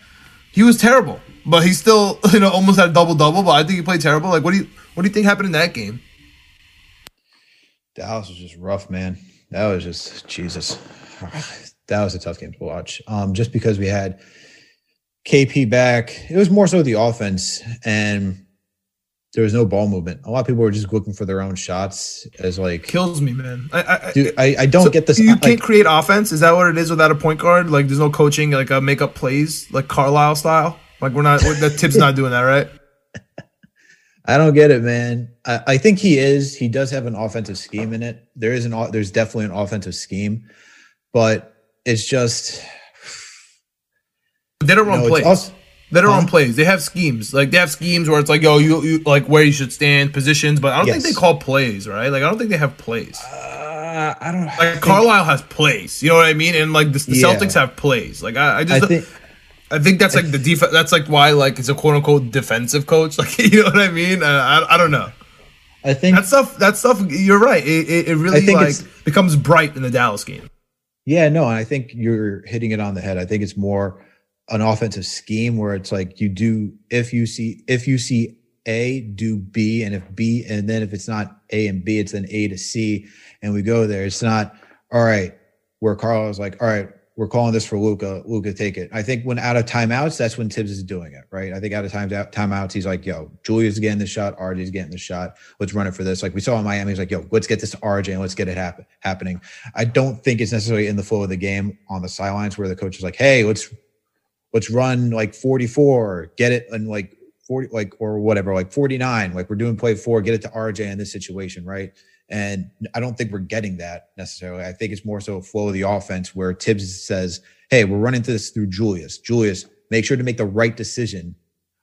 He was terrible, but he still, you know, almost had a double double. But I think he played terrible. Like, what do you, what do you think happened in that game? Dallas was just rough, man. That was just Jesus. That was a tough game to watch. Um, just because we had KP back, it was more so the offense, and there was no ball movement. A lot of people were just looking for their own shots as like, Kills me, man. I, I, I- dude, I, I don't So get this. You can't create offense. Is that what it is without a point guard? Like, there's no coaching, like a make up plays, like Carlisle style. Like we're not. The tip's not doing that, right? I don't get it, man. I, I think he is. He does have an offensive scheme in it. There is an. There's definitely an offensive scheme, but it's just They don't run No, it's plays. also- that are on plays. They have schemes. Like they have schemes where it's like, yo, you, you like where you should stand, positions. But I don't Yes. think they call plays, right? Like I don't think they have plays. Uh, I don't. Like Carlisle has plays. You know what I mean? And like the, the Yeah. Celtics have plays. Like I, I I just think. I think that's like the defense. That's like why like it's a quote unquote defensive coach. Like you know what I mean? Uh, I, I don't know. I think. That stuff. That stuff. You're right. It, it, it really like becomes bright in the Dallas game. Yeah, no, I think you're hitting it on the head. I think it's more an offensive scheme where it's like you do if you see if you see A, do B, and if B, and then if it's not A and B, it's then A to C, and we go there. It's not all right. Where Carl is like, all right, we're calling this for Luka. Luka, take it. I think when out of timeouts, that's when Thibs is doing it, right? I think out of times out timeouts, he's like, yo, Julia's getting the shot, RJ's getting the shot. Let's run it for this. Like we saw in Miami, he's like, yo, let's get this to RJ and let's get it happen happening. I don't think it's necessarily in the flow of the game on the sidelines where the coach is like, hey, let's let's run like 44, get it and like 40, like or whatever, like 49, like we're doing play four, get it to RJ in this situation, right? And I don't think we're getting that necessarily. I think it's more so a flow of the offense where Thibs says, Hey, we're running this through Julius. Julius, make sure to make the right decision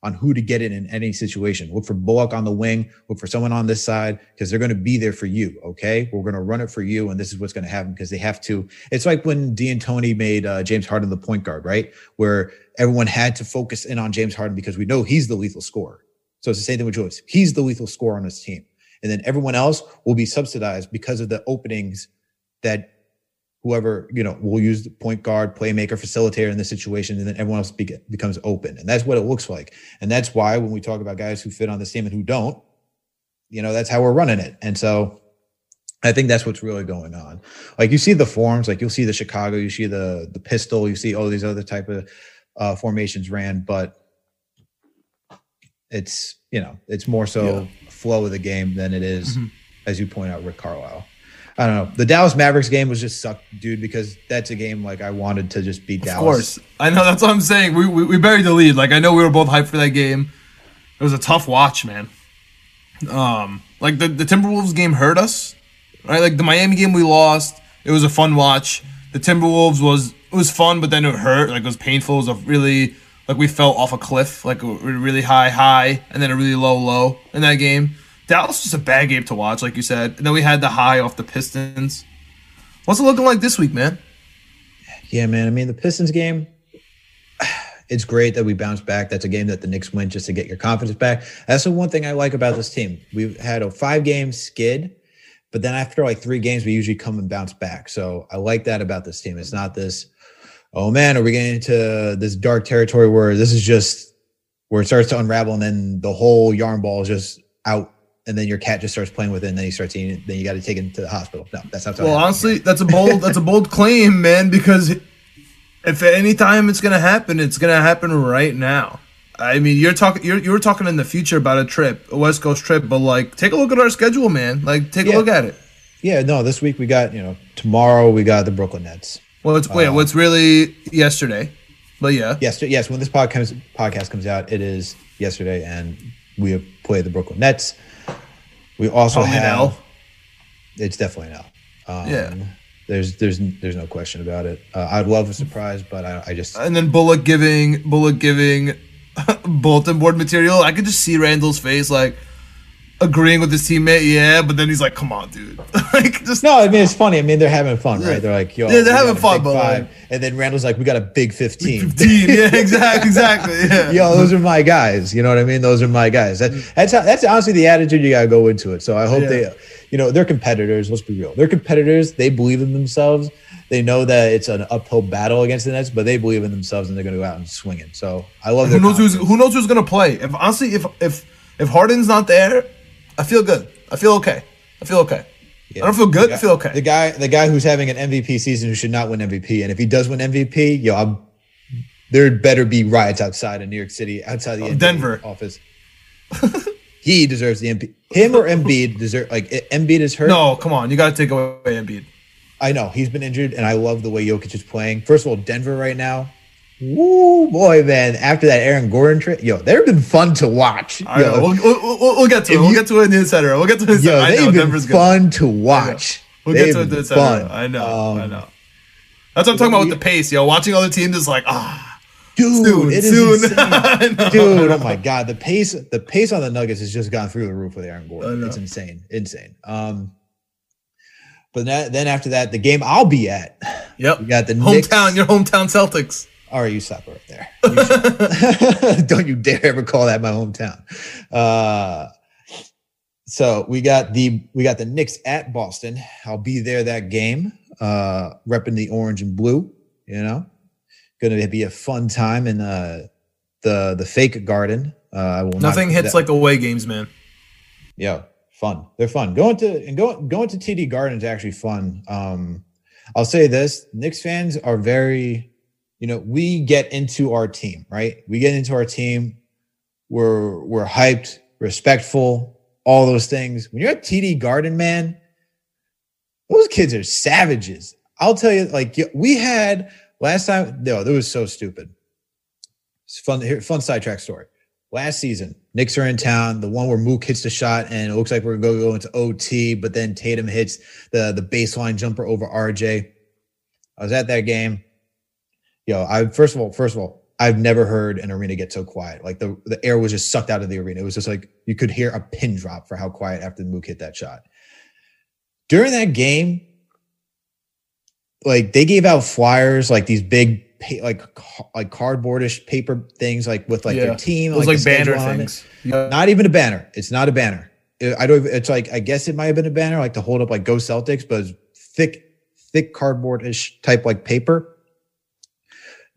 on who to get in in any situation. Look for Bullock on the wing, look for someone on this side because they're going to be there for you. Okay. We're going to run it for you. And this is what's going to happen because they have to. It's like when D'Antoni made uh, James Harden the point guard, right? Where everyone had to focus in on James Harden because we know he's the lethal scorer. So it's the same thing with Julius. He's the lethal scorer on this team. And then everyone else will be subsidized because of the openings that whoever, you know, will use the point guard, playmaker, facilitator in this situation. And then everyone else be- becomes open. And that's what it looks like. And that's why when we talk about guys who fit on the team and who don't, you know, that's how we're running it. And so I think that's what's really going on. Like you see the forms, like you'll see the Chicago, you see the the pistol, you see all these other type of uh, formations ran, but it's you know it's more so flow of the game than it is, Mhm. as you point out, Rick Carlisle. I don't know. The Dallas Mavericks game was just sucked, dude, because that's a game like I wanted to just beat Of Dallas. Of course, I know that's what I'm saying. We, we we buried the lead. Like I know we were both hyped for that game. It was a tough watch, man. Um, like the the Timberwolves game hurt us, right? Like the Miami game we lost. It was a fun watch. The Timberwolves was it was fun, but then it hurt. Like it was painful. It was a really like we fell off a cliff, like a really high high, and then a really low low in that game. Dallas was a bad game to watch, like you said. And then we had the high off the Pistons. What's it looking like this week, man? Yeah, man. I mean, the Pistons game, it's great that we bounce back. That's a game that the Knicks win just to get your confidence back. That's the one thing I like about this team. We've had a five game skid, but then after like three games, we usually come and bounce back. So I like that about this team. It's not this, oh man, are we getting into this dark territory where this is just where it starts to unravel and then the whole yarn ball is just out. And then your cat just starts playing with it, and then you start seeing it. Then you got to take it to the hospital. No, that's not. Well, honestly, that's a bold that's a bold claim, man. Because if at any time it's gonna happen, it's gonna happen right now. I mean, you're talking you're you were talking in the future about a trip, a West Coast trip, but like, take a look at our schedule, man. Like, take Yeah. a look at it. yeah, no. This week we got you know tomorrow we got the Brooklyn Nets. Well, it's wait, what's really yesterday? But yeah, Yes, yes. When this podcast podcast comes out, it is yesterday, and we have played the Brooklyn Nets. We also Probably an have. L. It's definitely an L. Um, Yeah. There's there's there's no question about it. Uh, I'd love a surprise, but I, I just and then Bullock giving Bullock giving bulletin board material. I could just see Randle's face, like agreeing with his teammate. Yeah, but then he's like, "Come on, dude!" like, just no. I mean, it's funny. I mean, they're having fun, right? They're like, yo, Yeah, they're having fun, but, like- and then Randle's like, we got a big fifteen. team. Yeah, exactly, exactly. Yeah. Yo, those are my guys. You know what I mean? Those are my guys. That, mm. that's how, that's honestly the attitude you gotta go into it. So I hope Yeah. they, you know, they're competitors. Let's be real. They're competitors. They believe in themselves. They know that it's an uphill battle against the Nets, but they believe in themselves and they're gonna go out and swing it. So I love. Who knows who's confidence. who knows who's gonna play? If honestly, if if if Harden's not there, I feel good. I feel okay. I feel okay. I don't feel good. I feel okay. The guy, the guy who's having an MVP season who should not win MVP, and if he does win MVP, yo, I'm, there'd better be riots outside of New York City, outside the oh, NBA Denver. office. he deserves the MVP. Him or Embiid deserve like Embiid is hurt. no, come on, you got to take away Embiid. I know he's been injured, and I love the way Jokic is playing. First of all, Denver right now. Woo, boy, man! After that Aaron Gordon trip, yo, they've been fun to watch. I Yo, know. We'll, we'll, we'll, get to it. We'll you- get to it in the insider. We'll get to it. In the yo, I they've know been Denver's good. fun to watch. We'll get They've to it in the insider. fun. I know. I Um, know. That's what I'm talking about with the pace, yo. Watching other teams is like, ah, Dude, Soon, it is soon. I. Dude, oh my god, the pace the pace on the Nuggets has just gone through the roof with Aaron Gordon. It's insane, insane. Um, but that, then after that, the game I'll be at, Yep. we got the Knicks. hometown, your hometown Celtics. All right, you stop right there. Don't you dare ever call that my hometown. Uh, so we got the we got the Knicks at Boston. I'll be there that game, uh, repping the orange and blue. You know, going to be a fun time in uh, the the fake garden. Uh, I will not- Nothing hits that- like away games, man. yeah, fun. They're fun. Going to and going going to TD Garden is actually fun. Um, I'll say this: Knicks fans are very, you know, we get into our team, right? We get into our team. We're we're hyped, respectful, all those things. When you're at TD Garden, man, those kids are savages. I'll tell you, like we had last time. No, that was so stupid. It's fun. Here, fun sidetrack story last season, Knicks are in town. The one where Mook hits the shot, and it looks like we're going to go into OT, but then Tatum hits the the baseline jumper over RJ. I was at that game. Yo, I first of all, first of all, I've never heard an arena get so quiet. Like the the air was just sucked out of the arena. It was just like you could hear a pin drop for how quiet after the Mook hit that shot. During that game, like they gave out flyers, like these big, like like cardboardish paper things, like with like Yeah. their team, It was the like banner schedule on it. things. Yeah. Not even a banner. It's not a banner. I don't. even- It's like I guess it might have been a banner, like to hold up like "Go Celtics," but it's thick, thick cardboard-ish type like paper.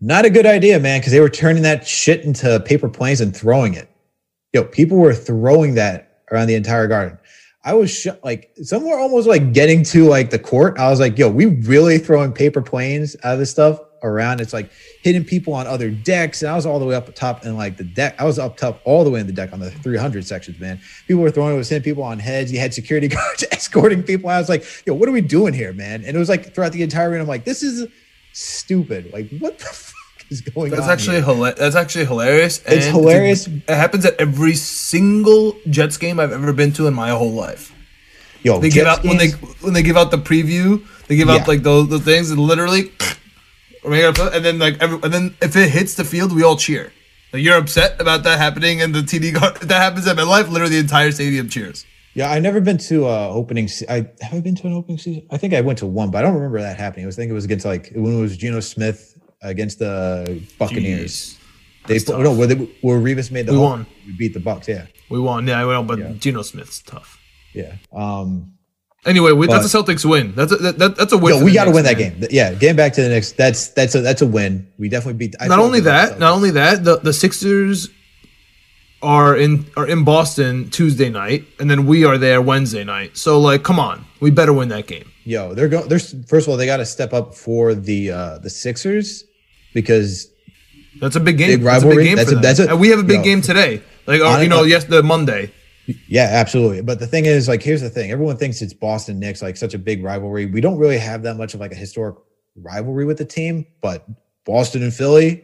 Not a good idea, man, because they were turning that shit into paper planes and throwing it. Yo, people were throwing that around the entire garden. I was sh- like, some were almost like getting to like the court. I was like, yo, we really throwing paper planes out of this stuff around. It's like hitting people on other decks. And I was all the way up top and like the deck. I was up top all the way in the deck on the 300 sections, man. People were throwing, it was hitting people on heads. You had security guards escorting people. I was like, yo, what are we doing here, man? And it was like throughout the entire arena. I'm like, this is stupid. Like, what the is going That's on? actually hilarious. That's actually hilarious. It's hilarious. It happens at every single Jets game I've ever been to in my whole life. yo, They give out when they when they give out the preview. They give Yeah. out like those the things and literally, and then like every, and then if it hits the field, we all cheer. Like you're upset about that happening and the TD guard. That happens at my life, literally the entire stadium cheers. Yeah, I've never been to uh opening. Se- I have I been to an opening season. I think I went to one, but I don't remember that happening. I was thinking it was against like when it was Geno Smith against the Buccaneers. They That's put, no, where, they, where Revis made the We home- won. We beat the Bucks. Yeah, We won, yeah, well, but Yeah. Geno Smith's tough. yeah. Um, Anyway, we, that's a Celtics win. That's a that, that- that's a win. yo, for we got to win that man. game. Yeah, getting back to the Knicks. That's that's a that's a win. We definitely beat. I not only like we beat that, the not only that, the the Sixers are in are in Boston Tuesday night, and then we are there Wednesday night. So like, come on, we better win that game. Yo, they're going. There's first of all, they got to step up for the uh the Sixers because That's a big game. Big That's a rivalry. big game That's for a- that's a- and we have a big yo. game today. Like, or, you know, yes, the Monday. Yeah, absolutely. But the thing is, like, here's the thing: everyone thinks it's Boston Knicks, like such a big rivalry. We don't really have that much of like a historic rivalry with the team, but Boston and Philly,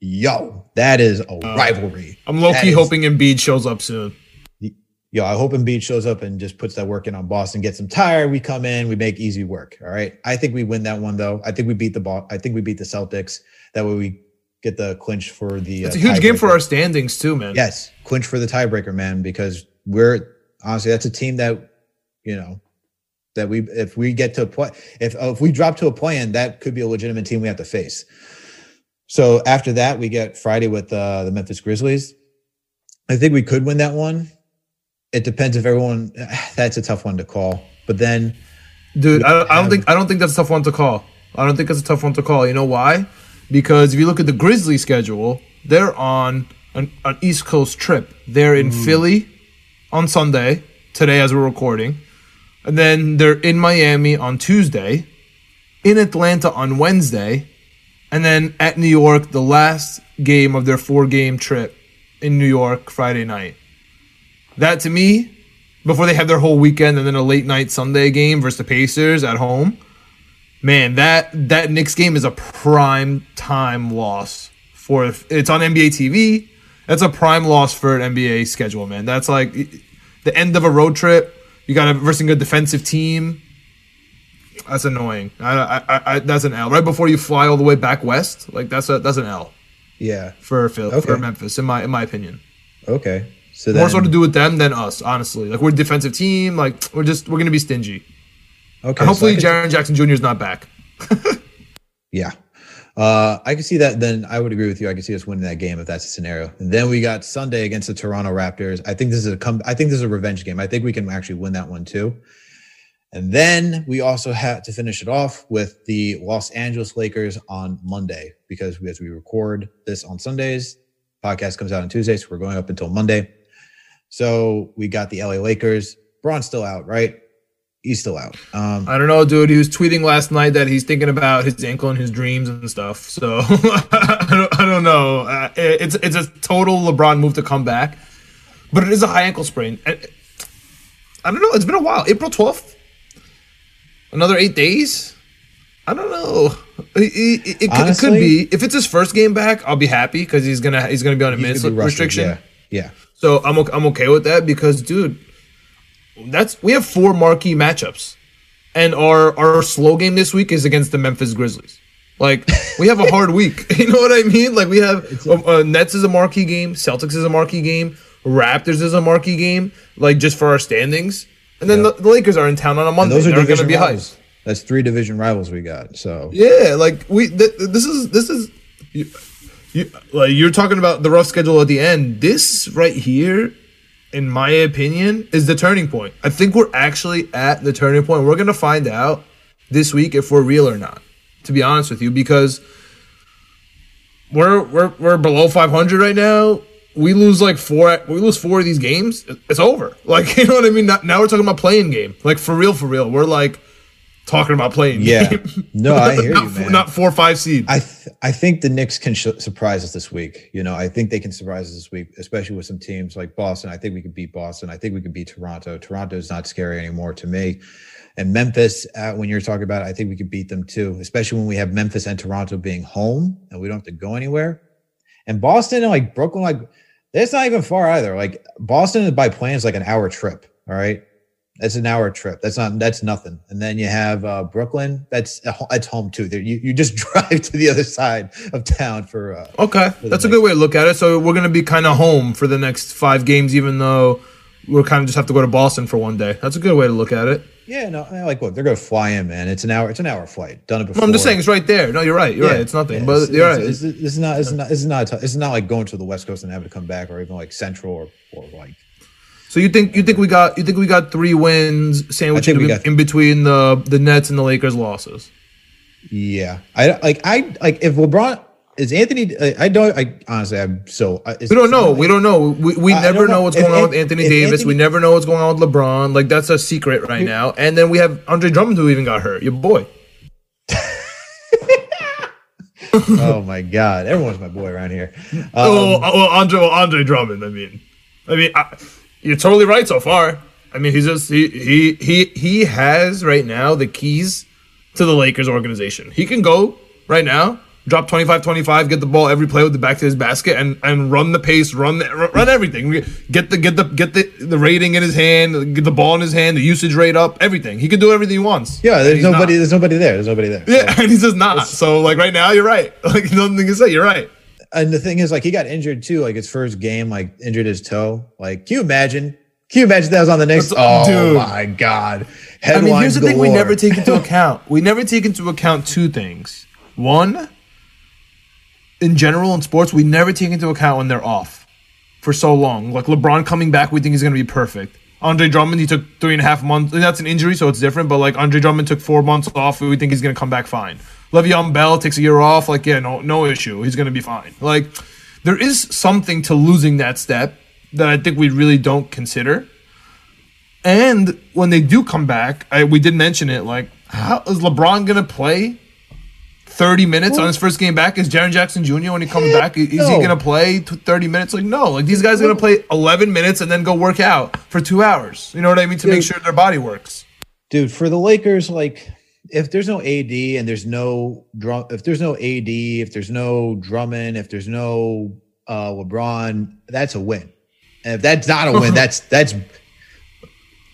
yo, that is a uh, rivalry. I'm low That key is- hoping Embiid shows up soon. Yo, I hope Embiid shows up and just puts that work in on Boston, gets them tired. We come in, we make easy work. All right. I think we win that one though. I think we beat the ball. I think we beat the Celtics. That way we get the clinch for the. It's uh, a huge game for our standings too, man. Yes, clinch for the tiebreaker, man, because we're honestly that's a team that you know that we if we get to a play if if we drop to a plan that could be a legitimate team we have to face. So after that, we get Friday with uh, the Memphis Grizzlies. I think we could win that one. It depends if everyone. That's a tough one to call. But then, Dude, I, I don't have- think I don't think that's a tough one to call. I don't think that's a tough one to call. You know why? Because if you look at the Grizzly schedule, they're on an, an East Coast trip. They're in hmm. Philly on Sunday, today as we're recording. And then they're in Miami on Tuesday, in Atlanta on Wednesday, and then at New York, the last game of their four game trip in New York Friday night. That to me, before they have their whole weekend and then a late night Sunday game versus the Pacers at home, man, that that Knicks game is a prime time loss for it's on NBA TV. That's a prime loss for an NBA schedule, man. That's like the end of a road trip. You got a versus a good defensive team. That's annoying. I, I, I, that's an L. Right before you fly all the way back west, like that's a that's an L. Yeah. for Phil, Okay. for Memphis, in my in my opinion. Okay. So More then, so to do with them than us, honestly. Like we're a defensive team. Like we're just we're gonna be stingy. Okay. And hopefully, so I could- Jaren Jackson Jr. is not back. Yeah. Uh, I can see that. Then I would agree with you. I can see us winning that game if that's the scenario. And then we got Sunday against the Toronto Raptors. I think this is a come. I think this is a revenge game. I think we can actually win that one too. And then we also have to finish it off with the Los Angeles Lakers on Monday because we, as we record this on Sundays, podcast comes out on Tuesday, so we're going up until Monday. So we got the LA Lakers. Bron's still out, right? He's still out. Um, I don't know, dude. He was tweeting last night that he's thinking about his ankle and his dreams and stuff. So I, don't, I don't know. Uh, it's it's a total LeBron move to come back, but it is a high ankle sprain. I, I don't know. It's been a while. April twelfth. Another eight days. I don't know. It, it- it- it could- it could be. If it's his first game back, I'll be happy because he's gonna he's gonna be on a minutes could be rushed, restriction. Yeah. Yeah. So I'm okay, I'm okay with that because, dude, that's we have four marquee matchups, and our our slow game this week is against the Memphis Grizzlies. Like we have a hard week. You know what I mean? Like we have uh, Nets is a marquee game, Celtics is a marquee game, Raptors is a marquee game. Like just for our standings, and then the, the Lakers are in town on a And Monday. those are They're going to be high. rivals. That's three division rivals we got. So Yeah, like we. Th- this is this is. You, you, like you're talking about the rough schedule at the end. This right here, in my opinion, is the turning point. I think we're actually at the turning point. We're gonna find out this week if we're real or not. To be honest with you, because we're we're we're below 500 right now. We lose like four. We lose four of these games. It's over. Like you know what I mean. Now we're talking about playing game. Like for real, for real. We're like talking about playing. Yeah. No, I hear not, you, man. Not four, or five seed. I th- I think the Knicks can sh- surprise us this week. You know, I think they can surprise us this week, especially with some teams like Boston. I think we could beat Boston. I think we could beat Toronto. Toronto's not scary anymore to me. And Memphis, uh, when you're talking about, it, I think we could beat them too, especially when we have Memphis and Toronto being home and we don't have to go anywhere. And Boston and like Brooklyn, like that's not even far either. Like Boston by plane is like an hour trip. All right. That's an hour trip. That's not. That's nothing. And then you have uh, Brooklyn. That's that's home too. There, you you just drive to the other side of town for. Uh, Okay, the that's a good way to look at it. So we're gonna be kind of home for the next five games, even though we're kind of just have to go to Boston for one day. That's a good way to look at it. yeah, no, I like look, they're gonna fly in, man. It's an hour. It's an hour flight. Done it before. I'm just saying it's right there. No, you're right. You're right. It's nothing. Yeah, but it's- you're it's- right. It's, it's, it's not. It's not. It's not. It's not like going to the West Coast and having to come back, or even like Central or or like. So you think you think we got you think we got three wins sandwiched I think we in, got- in between the the Nets and the Lakers losses. Yeah, I like. I like if LeBron is Anthony. I, I don't. I honestly, I'm so. uh, is- We don't know. We don't know. We, we I- never know know. what's If going on with Anthony if Davis. we never know what's going on with LeBron. Like that's a secret right now. And then we have Andre Drummond who even got hurt. Your boy. Oh my God, everyone's my boy around here. Um, oh, well, Andre, well, Andre Drummond. I mean, I mean, I, you're totally right so far. I mean, he's just he he he he has right now the keys to the Lakers organization. He can go right now, drop 25-25, get the ball every play with the back to his basket, and and run the pace, run the, run everything. Get the get the get the the rating in his hand, get the ball in his hand, the usage rate up, everything. He can do everything he wants. yeah, there's nobody. not. There's nobody there. There's nobody there. Yeah, and he's just not. So like right now, you're right. Like nothing to say. You're right. And the thing is, like, he got injured too. Like his first game, like injured his toe. Like, can you imagine? Can you imagine that was on the Knicks? That's- Oh dude. my God! I mean, here's the thing: we never take into account. We never take into account two things. One, in general in sports, we never take into account when they're off for so long. Like LeBron coming back, we think he's going to be perfect. Andre Drummond, he took three and a half months. and That's an injury, so it's different. But like Andre Drummond took four months off, we think he's going to come back fine. Le'Veon Bell takes a year off. Like, yeah, no, no issue. He's going to be fine. Like, there is something to losing that step that I think we really don't consider. And when they do come back, I, we did mention it. Like, how is LeBron gonna play thirty minutes on his first game back? Is Jaren Jackson Jr. when he comes back? Is no. he gonna play thirty minutes? Like, no. Like these guys are gonna play eleven minutes and then go work out for two hours. You know what I mean? To make sure their body works. dude for the lakers like if there's no ad and there's no drum if there's no ad if there's no drummond if there's no uh lebron that's a win and if that's not a win that's that's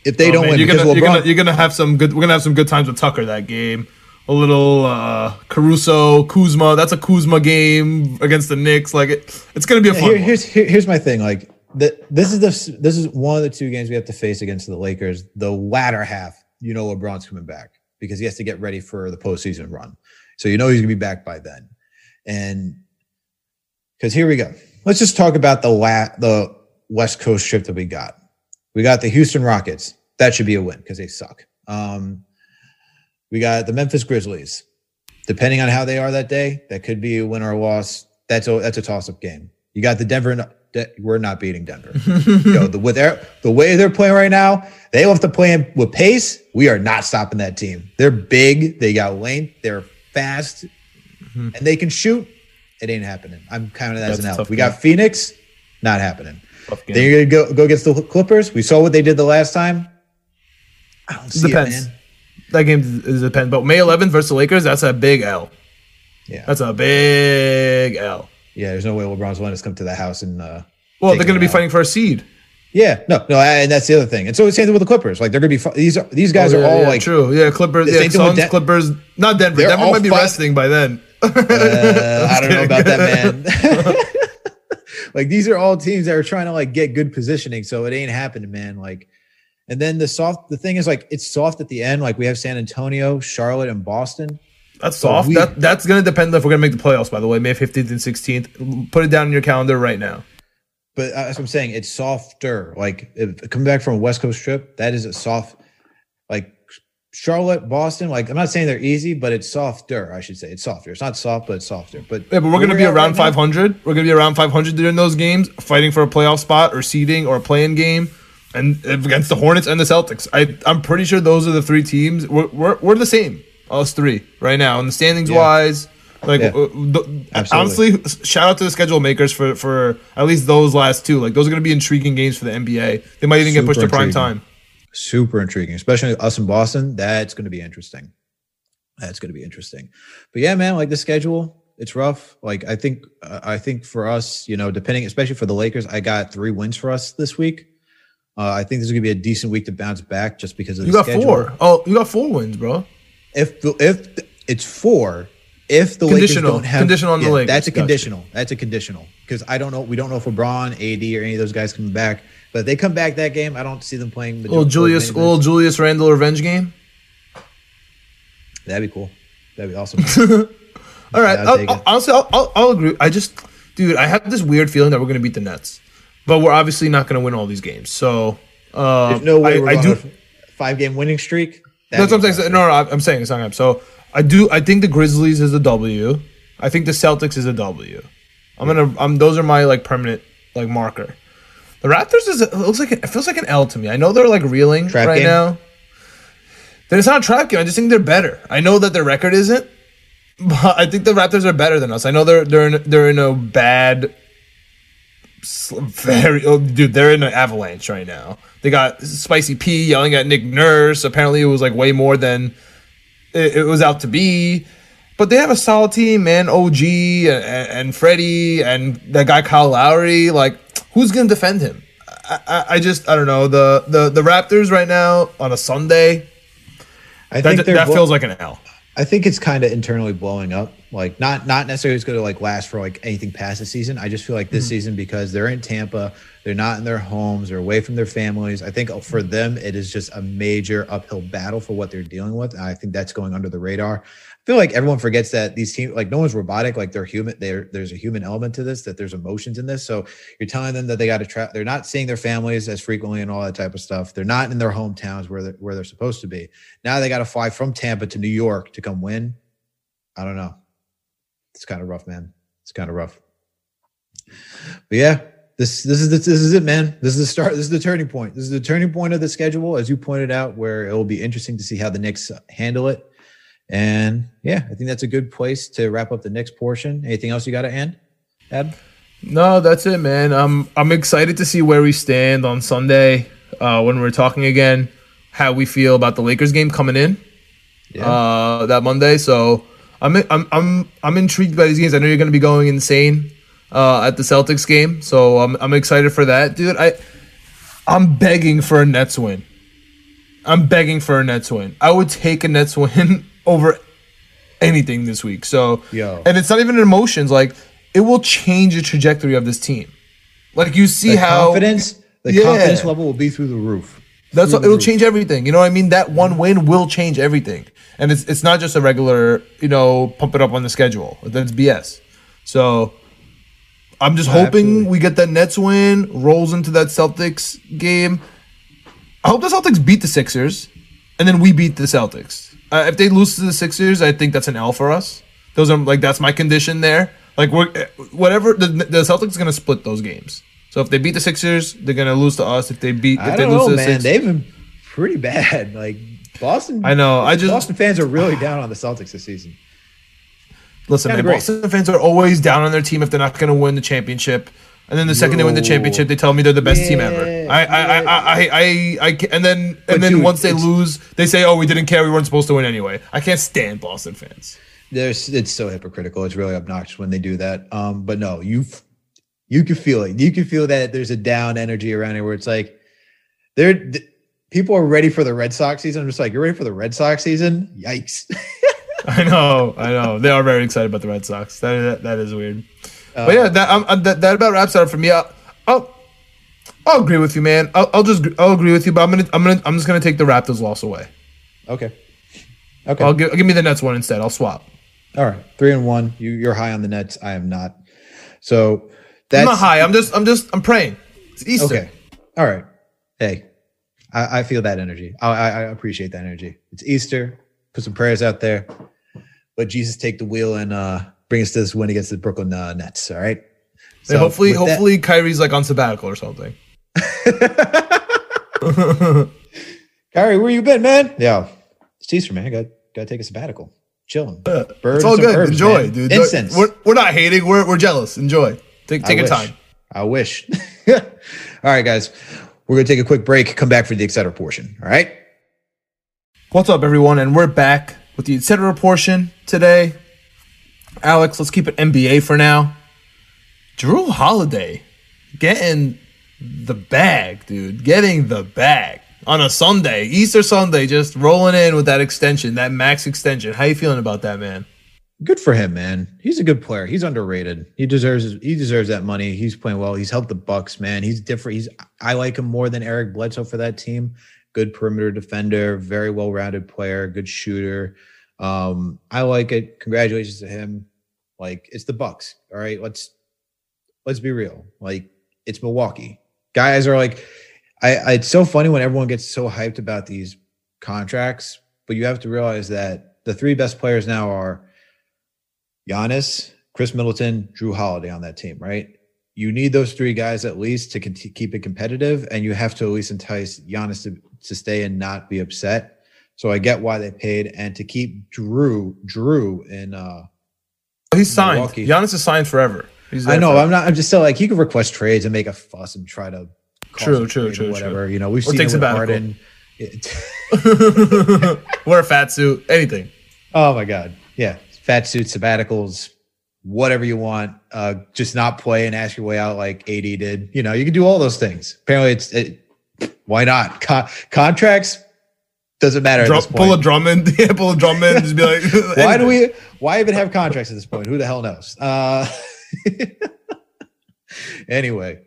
if they Oh, don't man, win you're gonna, LeBron, you're gonna you're gonna have some good. We're gonna have some good times with Tucker that game. a little uh, Caruso, Kuzma. That's a Kuzma game against the Knicks. Like it, it's gonna be a fun. Here, one. here's here, here's my thing. Like the, this is the this is one of the two games we have to face against the Lakers. The latter half, you know, LeBron's coming back because he has to get ready for the postseason run. So you know he's gonna be back by then. And because here we go. Let's just talk about the la- the West Coast trip that we got. We got the Houston Rockets. That should be a win because they suck. Um, we got the Memphis Grizzlies. Depending on how they are that day, that could be a win or a loss. That's a that's a toss up game. You got the Denver. De- we're not beating Denver. Yo, the with their the way they're playing right now, they have to play with pace. We are not stopping that team. They're big. They got length. They're fast, mm-hmm. and they can shoot. It ain't happening. I'm counting that as an tough We got Phoenix. Not happening. Then you're gonna go go against the Clippers. We saw what they did the last time. I don't see Depends. it, man. That game is depends. But May 11th versus the Lakers, that's a big L. Yeah, That's a big L. yeah. There's no way LeBron's letting to come to the house and. uh Well, they're going to be out. fighting for a seed. Yeah, no, no, and that's the other thing. And so it's same thing with the Clippers. Like they're gonna be these are these guys Oh, are all yeah, like true. Yeah, Clippers. Yeah, same thing with Suns, Den- Clippers. Not Denver. Denver might be resting by then. uh, I don't know about that, man. like these are all teams that are trying to like get good positioning, so it ain't happening, man. Like, and then the soft. The thing is, like, it's soft at the end. Like we have San Antonio, Charlotte, and Boston. That's soft. we- that, that's going to depend if we're going to make the playoffs, by the way, May 15th and 16th. Put it down in your calendar right now. But uh, that's what I'm saying. It's softer. Like if, coming back from a West Coast trip, that is a soft. Like Charlotte, Boston. Like I'm not saying they're easy, but it's softer. I should say it's softer. It's not soft, but it's softer. But Yeah, but we're going to be around right now- 500. We're going to be around 500 during those games, fighting for a playoff spot or seeding or a playing game. And against the Hornets and the Celtics, I I'm pretty sure those are the three teams. We're we're, we're the same, us three right now, and the standings Yeah. wise. Like Yeah. uh, the- honestly, shout out to the schedule makers for for at least those last two. Like those are going to be intriguing games for the NBA. They might even get pushed to prime intriguing. time. super intriguing, especially us in Boston. That's going to be interesting. That's going to be interesting. But yeah, man, like the schedule, it's rough. Like I think, uh, I think for us, you know, depending, especially for the Lakers, I got three wins for us this week. Uh, I think this is going to be a decent week to bounce back just because of You got schedule. four. Oh, you got four wins, bro. If the, if it's four, if the Lakers Conditional. don't have Conditional on the Lakers. that's a Gotcha. conditional. That's a conditional because I don't know. We don't know if LeBron, AD, or any of those guys coming back. But if they come back that game, I don't see them playing. the Little Julius, little minutes. Julius Randle revenge game. That'd be cool. That'd be awesome. All right. Yeah, I'll I'll- take I'll- it. honestly, I'll, I'll, I'll agree. I just, dude, I have this weird feeling that we're going to beat the Nets, but we're obviously not going to win all these games. So, uh, There's no way I, we're I do. five game winning streak. That's what I'm saying. No, no, I'm saying it's not. So, I do. I think the Grizzlies is a W. I think the Celtics is a W. I'm gonna. I'm. Those are my like permanent like marker. The Raptors is. It looks like it feels like an L to me. I know they're like reeling Trap right game? now. Then it's not a trap game. I just think they're better. I know that their record isn't, but I think the Raptors are better than us. I know they're they're in, they're in a bad, very oh, dude. They're in an avalanche right now. They got Spicy P yelling at Nick Nurse. Apparently, it was like way more than it, it was out to be. But they have a solid team, man. OG and, and Freddie and that guy Kyle Lowry. Like, who's gonna defend him? I, I, I just I don't know the the the Raptors right now on a Sunday. I That, think that blo- feels like an L. I think it's kind of internally blowing up. Like not not necessarily it's going to like last for like anything past the season. I just feel like Mm-hmm. this season because they're in Tampa, they're not in their homes, they're away from their families. I think for them it is just a major uphill battle for what they're dealing with. And I think that's going under the radar. Feel like everyone forgets that these teams like no one's robotic. Like they're human. They're, there's a human element to this. That there's emotions in this. So you're telling them that they got to try. They're not seeing their families as frequently and all that type of stuff. They're not in their hometowns where they're, where they're supposed to be. Now they got to fly from Tampa to New York to come win. I don't know. It's kind of rough, man. It's kind of rough. But yeah, this this is this is it, man. This is the start. This is the turning point. This is the turning point of the schedule, as you pointed out, where it will be interesting to see how the Knicks handle it. And yeah, I think that's a good place to wrap up the next portion. Anything else you got to end, Ab? No, that's it, man. I'm I'm excited to see where we stand on Sunday uh, when we're talking again. How we feel about the Lakers game coming in uh, that Monday. So I'm I'm I'm I'm intrigued by these games. I know you're going to be going insane uh, at the Celtics game. So I'm I'm excited for that, dude. I I'm begging for a Nets win. I'm begging for a Nets win. I would take a Nets win over anything this week. So, Yo. and it's not even emotions. Like it will change the trajectory of this team. Like you see The how confidence, the Yeah. confidence level will be through the roof. That's Through what, it'll roof. change everything. You know what I mean? That one win will change everything, and it's it's not just a regular you know pump it up on the schedule. That's BS. So I'm just hoping absolutely. we get that Nets win, rolls into that Celtics game. I hope the Celtics beat the Sixers, and then we beat the Celtics. Uh, if they lose to the Sixers, I think that's an L for us. Those are like that's my condition there. Like we're whatever the, the Celtics are gonna split those games. So if they beat the Sixers, they're gonna lose to us. If they beat, if I don't lose know, to the man. Sixers, They've been pretty bad. Like Boston. I know, I just- Boston fans are really down on the Celtics this season. Listen, man. Boston fans are always down on their team if they're not going to win the championship. And then the second they win the championship, they tell me they're the best team ever. I, I, I, I, I, and then, and then once they lose, they say, "Oh, we didn't care. We weren't supposed to win anyway." I can't stand Boston fans. There's it's so hypocritical. It's really obnoxious when they do that. Um, but no, you you can feel it. You can feel that there's a down energy around here where it's like they're th- people are ready for the Red Sox season. I'm just like, you're ready for the Red Sox season? Yikes. I know, I know. They are very excited about the Red Sox. That that, that is weird. Uh, but yeah, that, um, uh, that that about wraps it up for me. I'll, I'll, I'll agree with you, man. I'll, I'll just I'll agree with you, but I'm gonna I'm gonna I'm just gonna take the Raptors loss away. Okay. Okay. I'll give give me the Nets one instead. I'll swap. All right. Three and one. You you're high on the Nets. I am not. So that's I'm not high. I'm just I'm just I'm praying. It's Easter. Okay. All right. Hey, I, I feel that energy. I, I, I appreciate that energy. It's Easter. Put some prayers out there. Let Jesus take the wheel and uh, bring us to this win against the Brooklyn uh, Nets. All right. Hey, hopefully, with that- hopefully Kyrie's like on sabbatical or something. Kyrie, where you been, man? Yeah, it's Easter, man. Got got to take a sabbatical. Chilling. Birds It's all good. herbs, Enjoy, man. dude. Incense. We're, we're not hating. We're, we're jealous. Enjoy. Take I take your wish. time. I wish. all right, guys. We're gonna take a quick break. Come back for the etc. portion. All right. What's up, everyone? And we're back with the etc. portion today. Alex, let's keep it NBA for now. Jrue Holiday getting the bag, dude. Getting the bag on a Sunday, Easter Sunday, just rolling in with that extension, that max extension. How you feeling about that, man? good for him, man. He's a good player. He's underrated. He deserves he deserves that money. He's playing well. He's helped the Bucks, man. He's different. He's I like him more than Eric Bledsoe for that team. Good perimeter defender, very well-rounded player, good shooter. Um, I like it. Congratulations to him. Like it's the Bucks. All right, let's let's be real. Like it's Milwaukee. Guys are like, I, I it's so funny when everyone gets so hyped about these contracts, but you have to realize that the three best players now are Giannis, Khris Middleton, Jrue Holiday on that team, right? You need those three guys at least to keep it competitive, and you have to at least entice Giannis to, to stay and not be upset. So I get why they paid, and to keep Jrue, Jrue in. uh He's signed. Milwaukee. Giannis is signed forever. He's I know. forever. I'm not. I'm just still like he could request trades and make a fuss and try to. True, true, true, Whatever true. you know, we've Or seen it with. Harden. Wear a fat suit. Anything. Oh my god, yeah, fat suit, sabbaticals, whatever you want. Uh, just not play and ask your way out like AD did. You know, you can do all those things. Apparently, it's it, why not Con- contracts. Doesn't matter. Drum, at this pull a. Drummond. Yeah, pull a Drummond. Just be like. Why do we? Why even have contracts at this point? Who the hell knows? Uh, anyway,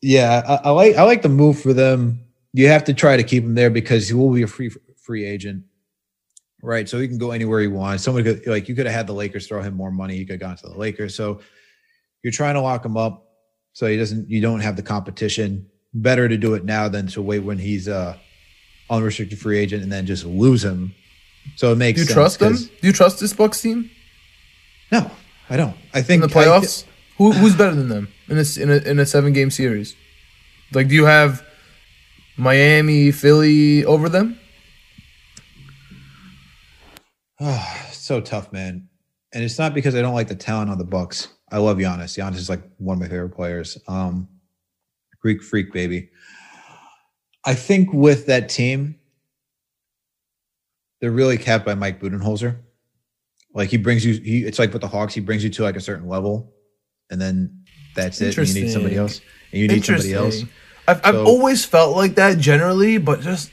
yeah, I, I like I like the move for them. You have to try to keep him there because he will be a free free agent, right? So he can go anywhere he wants. Someone could like you could have had the Lakers throw him more money. He could have gone to the Lakers. So you're trying to lock him up so he doesn't. You don't have the competition. Better to do it now than to wait when he's uh unrestricted free agent and then just lose him. So it makes Do you trust them? Do you trust this Bucks team no, I don't. I in think the playoffs? Who, who's better than them in a, in a in a seven game series? Like, do you have Miami, Philly over them? Oh, so tough, man. And it's not because I don't like the talent on the Bucks. I love Giannis. Giannis is like one of my favorite players. Um, Greek freak, baby. I think with that team, they're really capped by Mike Budenholzer. Like he brings you, he it's like with the Hawks, he brings you to like a certain level, and then that's it. And you need somebody else, and you need somebody else. I've, I've So- always felt like that generally, but just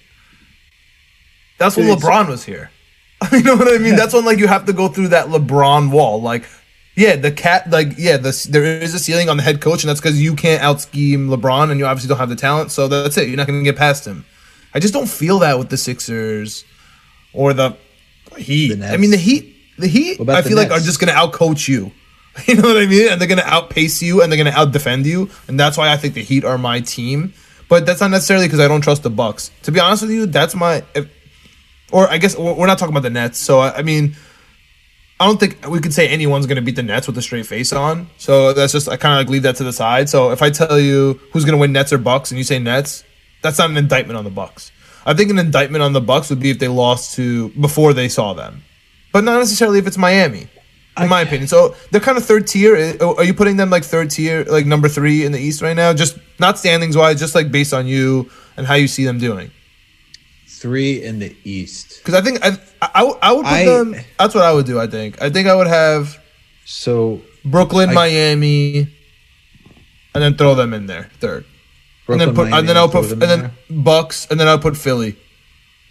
that's when LeBron was here. You know what I mean? That's when like you have to go through that LeBron wall. Like, yeah, the cat, like, yeah, the, there is a ceiling on the head coach, and that's because you can't out scheme LeBron, and you obviously don't have the talent. So that's it. You're not going to get past him. I just don't feel that with the Sixers or the Heat. The I mean, the Heat, the Heat, I feel like are just going to outcoach you. You know what I mean? And they're going to outpace you, and they're going to out defend you, and that's why I think the Heat are my team. But that's not necessarily because I don't trust the Bucks. To be honest with you, that's my. If, or I guess we're we're not talking about the Nets. So I I mean, I don't think we could say anyone's going to beat the Nets with a straight face on. So that's just I kind of like leave that to the side. So if I tell you who's going to win Nets or Bucks, and you say Nets, that's not an indictment on the Bucks. I think an indictment on the Bucks would be if they lost to before they saw them, but not necessarily if it's Miami. In my opinion, so they're kind of third tier. Uh, Are you putting them like third tier, like number three in the East right now? Just not standings wise, just like based on you and how you see them doing. Three in the East. Because I think I, I, I would put I- them. That's what I would do. I think. I think I would have So Brooklyn, I- Miami, and then throw them in there third. Brooklyn, and then put Miami, and then I'll put and then there? Bucks, and then I'll put Philly.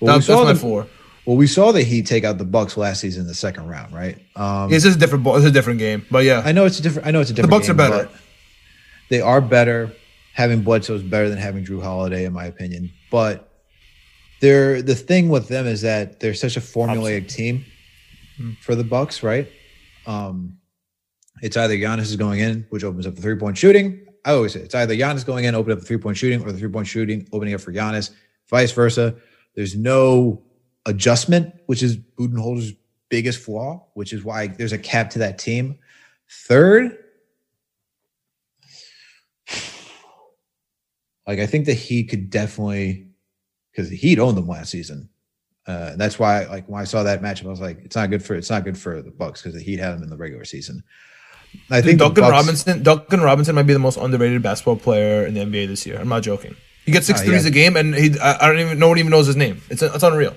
Well, we saw the- four. Well, we saw the Heat take out the Bucks last season in the second round, right? Um, It's just a different. ball- It's a different game, but yeah, I know it's a different. I know it's a different. The Bucks are better. They are better. Having Bledsoe is better than having Jrue Holiday, in my opinion. But they're the thing with them is that they're such a formulaic team Hmm. for the Bucks, right? Um, it's either Giannis is going in, which opens up the three point shooting. I always say it's either Giannis going in, opening up the three point shooting, or the three point shooting opening up for Giannis. Vice versa. There's no adjustment, which is Budenholzer's biggest flaw, which is why there's a cap to that team. Third, like I think the Heat could definitely because the Heat owned them last season. Uh, and that's why, like when I saw that matchup, I was like, it's not good for it's not good for the Bucks because the Heat had them in the regular season. I think Duncan Bucks- Robinson. Duncan Robinson might be the most underrated basketball player in the NBA this year. I'm not joking. He gets six Ah, threes yeah. a game, and he I, I don't even no one even knows his name. It's it's unreal.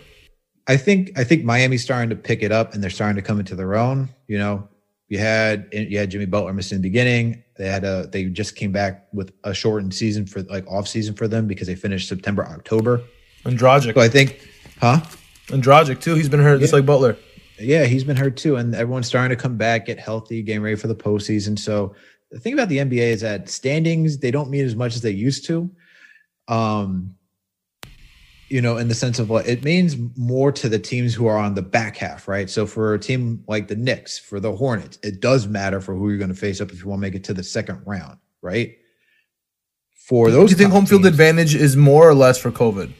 I think I think Miami's starting to pick it up and they're starting to come into their own. You know, you had you had Jimmy Butler missing in the beginning. They had a they just came back with a shortened season for like off season for them because they finished September October. And Dragic, So I think, huh? and Dragic too. He's been hurt just like Butler. Yeah, he's been hurt too, and everyone's starting to come back, get healthy, getting ready for the postseason. So the thing about the NBA is that standings they don't mean as much as they used to. Um, you know, in the sense of what it means more to the teams who are on the back half, right? So for a team like the Knicks, for the Hornets, it does matter for who you're going to face up if you want to make it to the second round, right? For those, Do you think home field teams- advantage is more or less for COVID?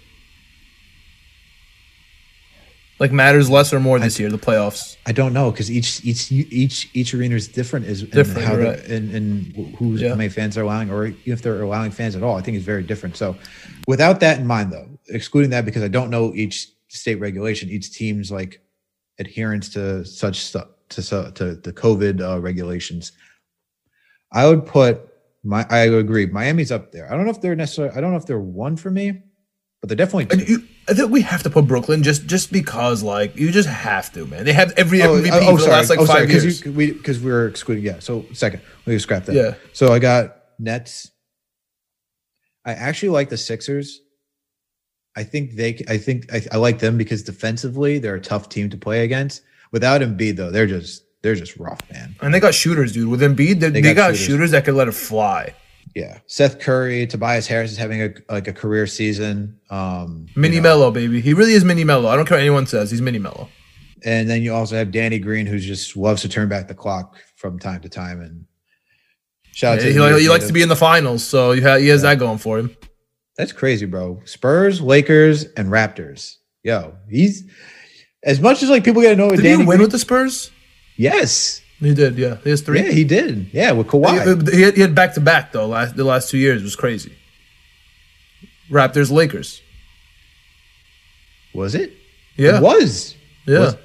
Like matters less or more this year, the playoffs. I don't know because each each each each arena is different. Is in Different, how the- right. and and who's Yeah. how many fans are allowing, or even if they're allowing fans at all. I think it's very different. So, without that in mind, though, excluding that because I don't know each state regulation, each team's like adherence to such stuff to to the COVID uh, regulations. I would put my. I agree. Miami's up there. I don't know if they're necessarily. I don't know if they're one for me, but they're definitely. And two. you, I think we have to put Brooklyn just just because like you just have to, man. They have every Oh, MVP oh, for the last like oh, five because years. we because we, are excluding. Yeah. So second, we scrap that. Yeah. So I got Nets. I actually like the Sixers. I think they. I think I, I like them because defensively they're a tough team to play against. Without Embiid though, they're just they're just rough, man. and they got shooters, dude. With Embiid, they, They they, got got, shooters. shooters. that could let it fly. Yeah. Seth Curry, Tobias Harris is having a like a career season. Um, you Mini know. Mello, baby. He really is Mini Mello. I don't care what anyone says. He's Mini Mello. and then you also have Danny Green, who just loves to turn back the clock from time to time. And shout out to he, he likes to be in the finals, so you ha- he has that going for him. That's crazy, bro. Spurs, Lakers, and Raptors. Yo, he's as much as like people get to know with Did Danny. he win Green- with the Spurs? yes, He did. Yeah, he has three. yeah, he did. Yeah, with Kawhi. He, he had, back to back though. Last the last two years was crazy. Raptors, Lakers. was it? Yeah, it was. yeah. Was-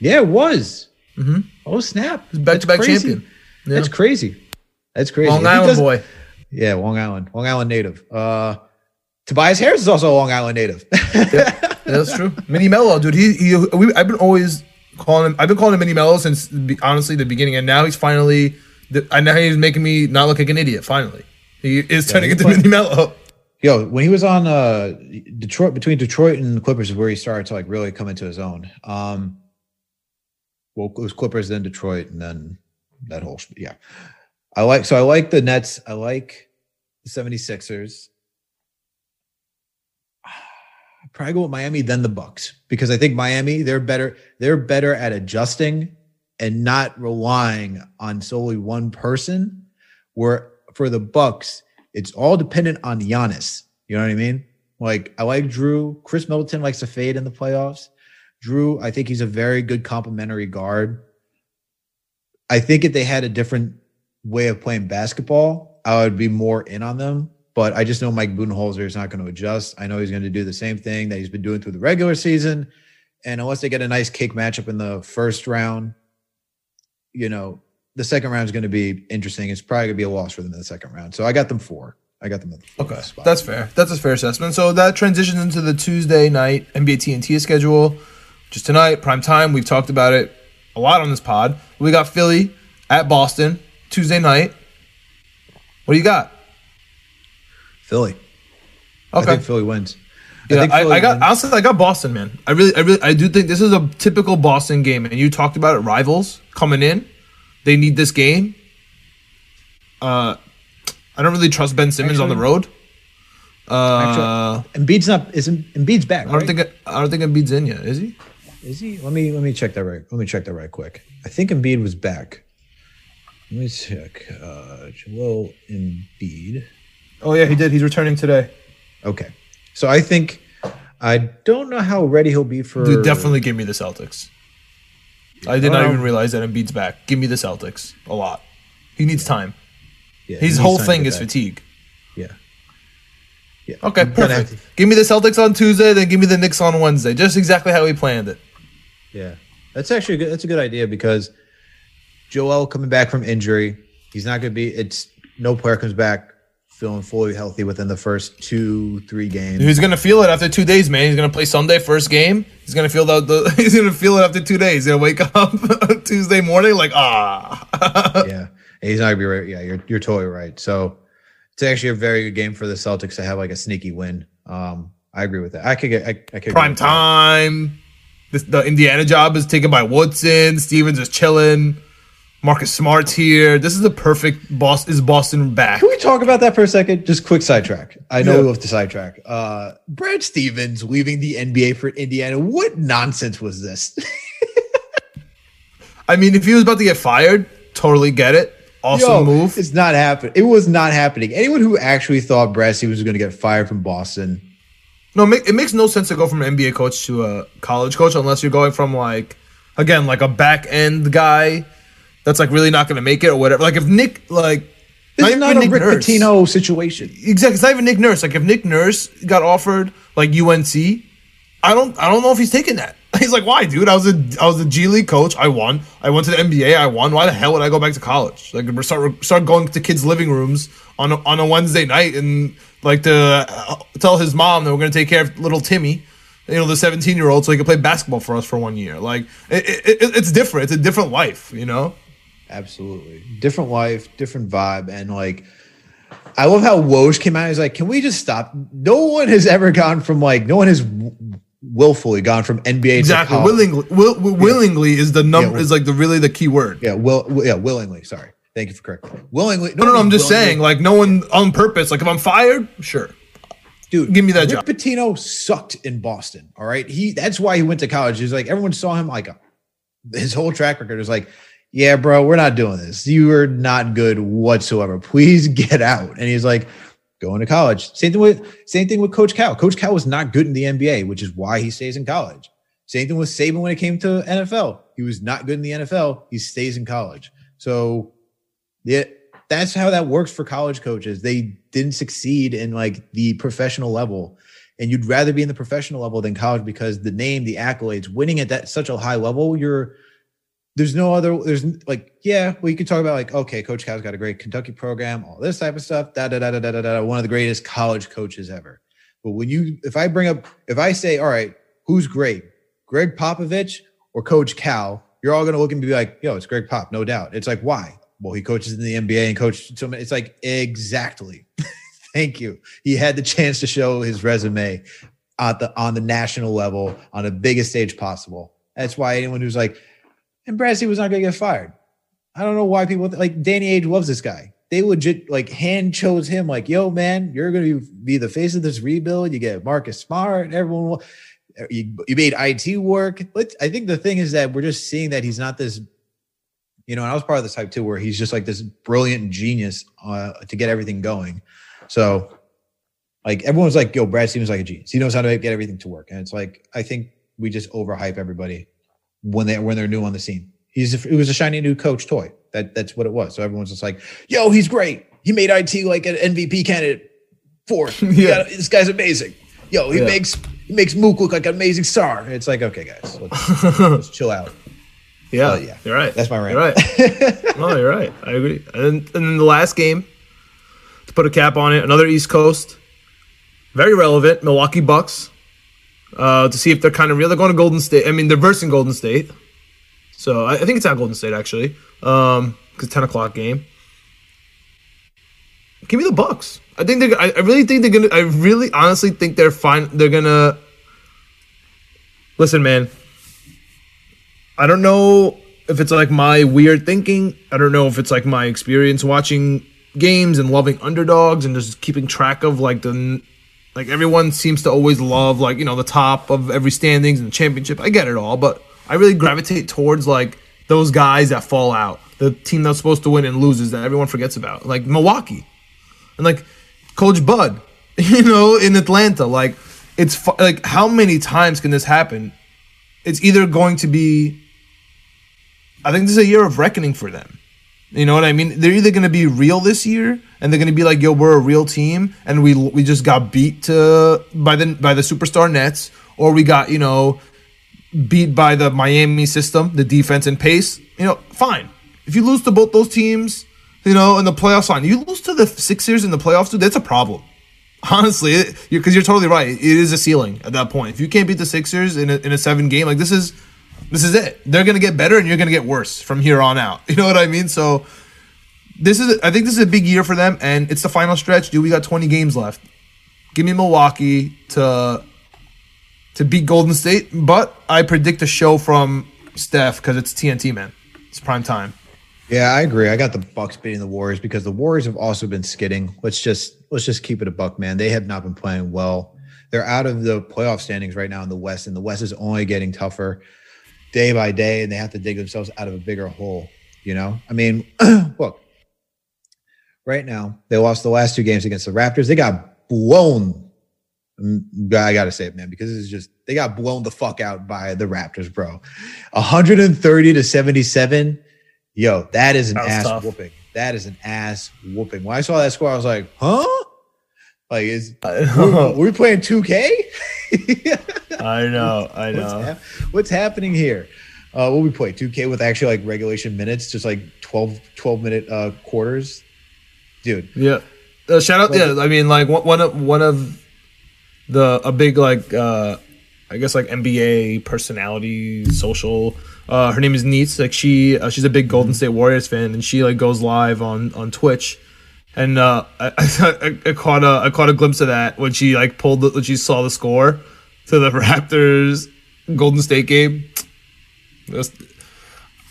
yeah, it was. hmm Oh snap! Back to back champion. Yeah. That's crazy. That's crazy. Long If Island boy. Yeah, Long Island. Long Island native. Uh, Tobias Harris is also a Long Island native. Yeah, that's true. Mini Mello, dude. He, he we, I've been always calling him. I've been calling him Mini Mello since honestly the beginning, and now he's finally. And now he's making me not look like an idiot. Finally, he is turning he's into. Mini Mello. Yo, when he was on uh Detroit between Detroit and the Clippers is where he started to like really come into his own. Um well, it was Clippers, then Detroit, and then that whole yeah. I like so I like the Nets. I like the 76ers. Probably go with Miami, then the Bucks, because I think Miami, they're better, they're better at adjusting and not relying on solely one person. Where for the Bucks, it's all dependent on Giannis. You know what I mean? Like I like Jrue. Khris Middleton likes to fade in the playoffs. Jrue, I think he's a very good complementary guard. I think if they had a different way of playing basketball, I would be more in on them. But I just know Mike Budenholzer is not going to adjust. I know he's going to do the same thing that he's been doing through the regular season. And unless they get a nice cake matchup in the first round, you know, the second round is going to be interesting. It's probably going to be a loss for them in the second round. So I got them four. I got them. okay, Spot. that's fair. That's a fair assessment. So that transitions into the Tuesday night NBA TNT schedule. Just tonight, prime time. We've talked about it a lot on this pod. We got Philly at Boston Tuesday night. What do you got? Philly. Okay. I think Philly wins. I, yeah, I, I, got honestly, I got Boston, man. I really, I really, I do think this is a typical Boston game, and you talked about it. Rivals coming in, they need this game. Uh, I don't really trust Ben Simmons Actually, on the road. Uh, Actually, Embiid's not. Isn't Embiid's back? Right? I don't think. I don't think Embiid's in yet. Is he? Is he? Let me let me check that right. Let me check that right quick. I think Embiid was back. Let me check. Uh, Joel Embiid. Oh yeah, he did. He's returning today. Okay, so I think I don't know how ready he'll be for. Dude, definitely give me the Celtics. I did not um, even realize that Embiid's back. Give me the Celtics a lot. He needs time. Yeah, His whole thing is back. fatigue. Yeah. Yeah. Okay, perfect. Give me the Celtics on Tuesday, then give me the Knicks on Wednesday. Just exactly how we planned it. Yeah, that's actually a good, that's a good idea because Joel coming back from injury, he's not going to be. It's no player comes back feeling fully healthy within the first two three games. He's going to feel it after two days, man. He's going to play Sunday first game. He's going to feel the, the he's to feel it after two days. He's to wake up Tuesday morning like ah. yeah, he's not going to be right. Yeah, you're you're totally right. So it's actually a very good game for the Celtics to have like a sneaky win. Um, I agree with that. I could get I, I could prime time. This, the Indiana job is taken by Woodson. Stevens is chilling. Marcus Smart's here. This is the perfect boss. Is Boston back? Can we talk about that for a second? Just quick sidetrack. I know yeah. we have to sidetrack. Uh, Brad Stevens leaving the NBA for Indiana. What nonsense was this? I mean, if he was about to get fired, totally get it. Awesome Yo, move. It's not happening. It was not happening. Anyone who actually thought Brad Stevens was going to get fired from Boston no, it makes no sense to go from an NBA coach to a college coach unless you're going from like again like a back end guy that's like really not going to make it or whatever. Like if Nick like this is not a Nick Rick Nurse, Pitino situation. Exactly. It's not even Nick Nurse. Like if Nick Nurse got offered like UNC, I don't I don't know if he's taking that. He's like, why, dude? I was a I was a G League coach. I won. I went to the NBA. I won. Why the hell would I go back to college? Like we start start going to kids' living rooms on a, on a Wednesday night and like to uh, tell his mom that we're going to take care of little Timmy, you know, the 17 year old, so he can play basketball for us for one year. Like, it, it, it's different. It's a different life, you know? Absolutely. Different life, different vibe. And like, I love how Woj came out. He's like, can we just stop? No one has ever gone from like, no one has willfully gone from NBA exactly. willingly, will, willingly yeah. is the number, yeah, is like the really the key word. Yeah. Will, yeah. Willingly. Sorry. Thank you for correcting me. Willingly. No, no, no I'm just saying, like, no one on purpose. Like, if I'm fired, sure. Dude, give me that Rick job. Pitino sucked in Boston. All right. He that's why he went to college. He's like, everyone saw him like a, his whole track record is like, yeah, bro, we're not doing this. You are not good whatsoever. Please get out. And he's like, going to college. Same thing with same thing with Coach Cal. Coach Cal was not good in the NBA, which is why he stays in college. Same thing with Saban when it came to NFL. He was not good in the NFL. He stays in college. So yeah, that's how that works for college coaches. They didn't succeed in like the professional level. And you'd rather be in the professional level than college because the name, the accolades, winning at that such a high level, you're there's no other there's like yeah well you can talk about like okay coach cal's got a great kentucky program all this type of stuff da da da da da da, da one of the greatest college coaches ever but when you if i bring up if i say all right who's great gregg popovich or coach cal you're all going to look and be like yo it's greg pop no doubt it's like why well, he coaches in the NBA and coached so many. It's like exactly. Thank you. He had the chance to show his resume at the on the national level on the biggest stage possible. That's why anyone who's like, and Stevens was not going to get fired. I don't know why people like Danny Ainge loves this guy. They legit like hand chose him, like, yo, man, you're going to be the face of this rebuild. You get Marcus Smart, everyone will. You, you made IT work. Let's, I think the thing is that we're just seeing that he's not this, you know, and I was part of this type too, where he's just like this brilliant genius uh, to get everything going. So, like, everyone's like, yo, Brad Stevens like a genius. He knows how to get everything to work. And it's like, I think we just overhype everybody when they when they're new on the scene. He's it was a shiny new coach toy. That that's what it was. So everyone's just like, "Yo, he's great. He made IT like an MVP candidate for. yeah, this guy's amazing. Yo, he yeah. makes he makes Mook look like an amazing star." It's like, okay, guys, let's, let's chill out. Yeah, uh, yeah, you're right. That's my rant. You're right. no, you're right. I agree. And then, and then the last game, to put a cap on it, another East Coast, very relevant. Milwaukee Bucks uh, to see if they're kind of real. They're going to Golden State. I mean, they're versing Golden State. So I, I think it's at Golden State actually, because um, ten o'clock game. Give me the Bucks. I think they're. I, I really think they're gonna. I really honestly think they're fine. They're gonna. Listen, man. I don't know if it's like my weird thinking. I don't know if it's like my experience watching games and loving underdogs and just keeping track of like the like everyone seems to always love like you know the top of every standings and the championship. I get it all, but I really gravitate towards like those guys that fall out, the team that's supposed to win and loses that everyone forgets about, like Milwaukee, and like Coach Bud, you know, in Atlanta. Like it's fu- like how many times can this happen? It's either going to be. I think this is a year of reckoning for them. You know what I mean? They're either going to be real this year and they're going to be like, "Yo, we're a real team," and we we just got beat to by the by the superstar Nets, or we got you know beat by the Miami system, the defense and pace. You know, fine. If you lose to both those teams, you know, in the playoffs, fine. You lose to the Sixers in the playoffs, dude. That's a problem. Honestly, because you're, you're totally right. It is a ceiling at that point. If you can't beat the Sixers in a, in a seven game, like this is this is it. They're gonna get better, and you're gonna get worse from here on out. You know what I mean? So this is I think this is a big year for them, and it's the final stretch, dude. We got 20 games left. Give me Milwaukee to to beat Golden State, but I predict a show from Steph because it's TNT, man. It's prime time. Yeah, I agree. I got the Bucks beating the Warriors because the Warriors have also been skidding. Let's just let's just keep it a buck, man. They have not been playing well. They're out of the playoff standings right now in the West, and the West is only getting tougher day by day, and they have to dig themselves out of a bigger hole. You know, I mean, look, right now. They lost the last two games against the Raptors. They got blown. Mm, I got to say it, man, because it's just, they got blown the fuck out by the Raptors, bro. 130 to 77. Yo, that is an that ass tough. whooping. That is an ass whooping. When I saw that score, I was like, huh? Like, is we're, we playing 2K? I know, I know. What's, hap- what's happening here? Uh, what we play 2K with actually like regulation minutes, just like 12, 12 minute uh, quarters dude. Yeah. Uh, shout out. yeah, I mean, like one of one of the a big like uh I guess like NBA personality, social. Uh, her name is Neats. Like she, uh, she's a big Golden State Warriors fan, and she like goes live on on Twitch. And uh, I, I, I caught a I caught a glimpse of that when she like pulled the, when she saw the score to the Raptors Golden State game. Was,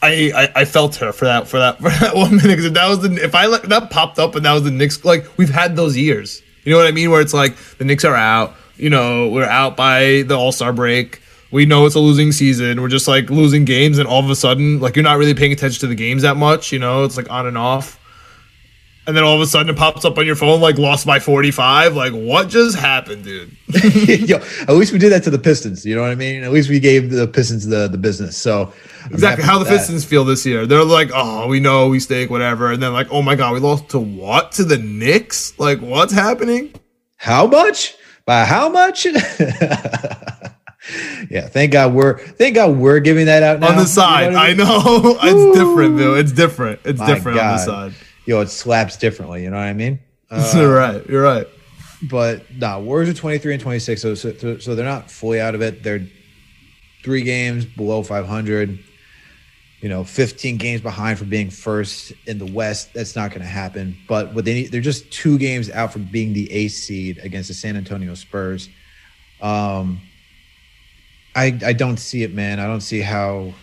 I, I, I felt her for that for that for that one minute because that was the if I that popped up and that was the Knicks like we've had those years. You know what I mean? Where it's like the Knicks are out you know we're out by the All Star break. We know it's a losing season. We're just like losing games and all of a sudden like you're not really paying attention to the games that much you know? It's like on and off and then all of a sudden it pops up on your phone like lost by 45 like what just happened dude? Yo, at least we did that to the pistons you know what i mean? At least we gave the pistons the, the business so I'm exactly. how the pistons feel this year. They're like oh we know we stake whatever. And then like oh my god we lost to what? To the knicks? Like what's happening? How much? By how much? Yeah thank god we're thank god we're giving that out now. on the side you know I, mean? I, know. It's different though. It's different. It's my different god. on the side yo, it slaps differently. You know what I mean? Uh, you're right. You're right. But nah, Warriors are 23 and 26, so, so so they're not fully out of it. They're three games below 500. You know, 15 games behind for being first in the West. That's not going to happen. But what they need, they're just two games out from being the eighth seed against the San Antonio Spurs. Um, I I don't see it, man. I don't see how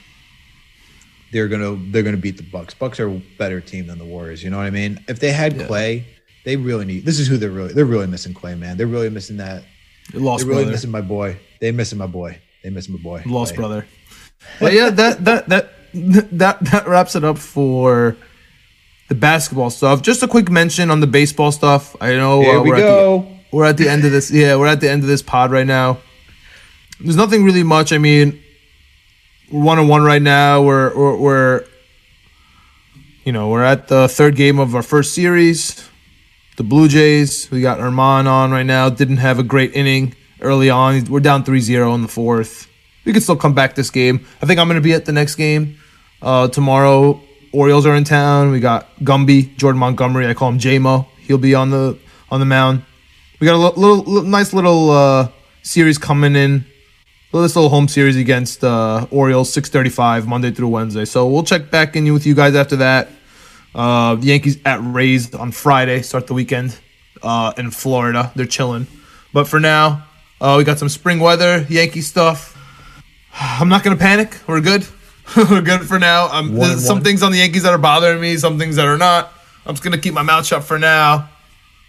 they're gonna they're gonna beat the Bucks. Bucks are a better team than the Warriors. You know what I mean? If they had Yeah. Clay, they really need. This is who they're really they're really missing Clay, man. They're really missing that. Lost They're really brother. missing my boy. They missing my boy. They missing my boy. Lost Clay. brother. But yeah, that that that that that wraps it up for the basketball stuff. Just a quick mention on the baseball stuff. I know Here uh, we we're At the, we're at the end of this. Yeah, we're at the end of this pod right now. There's nothing really much. I mean, one on one right now. We're we're, we're you know we're at the third game of our first series. The Blue Jays. We got Germán on right now. Didn't have a great inning early on. We're down 3-0 in the fourth. We could still come back this game. I think I'm going to be at the next game uh, tomorrow. Orioles are in town. We got Gumby, Jordan Montgomery. I call him JMO. He'll be on the on the mound. We got a little, little nice little uh, series coming in. This little home series against uh, Orioles, 6:35 Monday through Wednesday. So we'll check back in with you guys after that. Uh, the Yankees at Rays on Friday start the weekend uh, in Florida. They're chilling, but for now, uh, we got some spring weather, Yankee stuff. I'm not gonna panic. We're good. We're good for now. Um, One some one. things on the Yankees that are bothering me, some things that are not. I'm just gonna keep my mouth shut for now.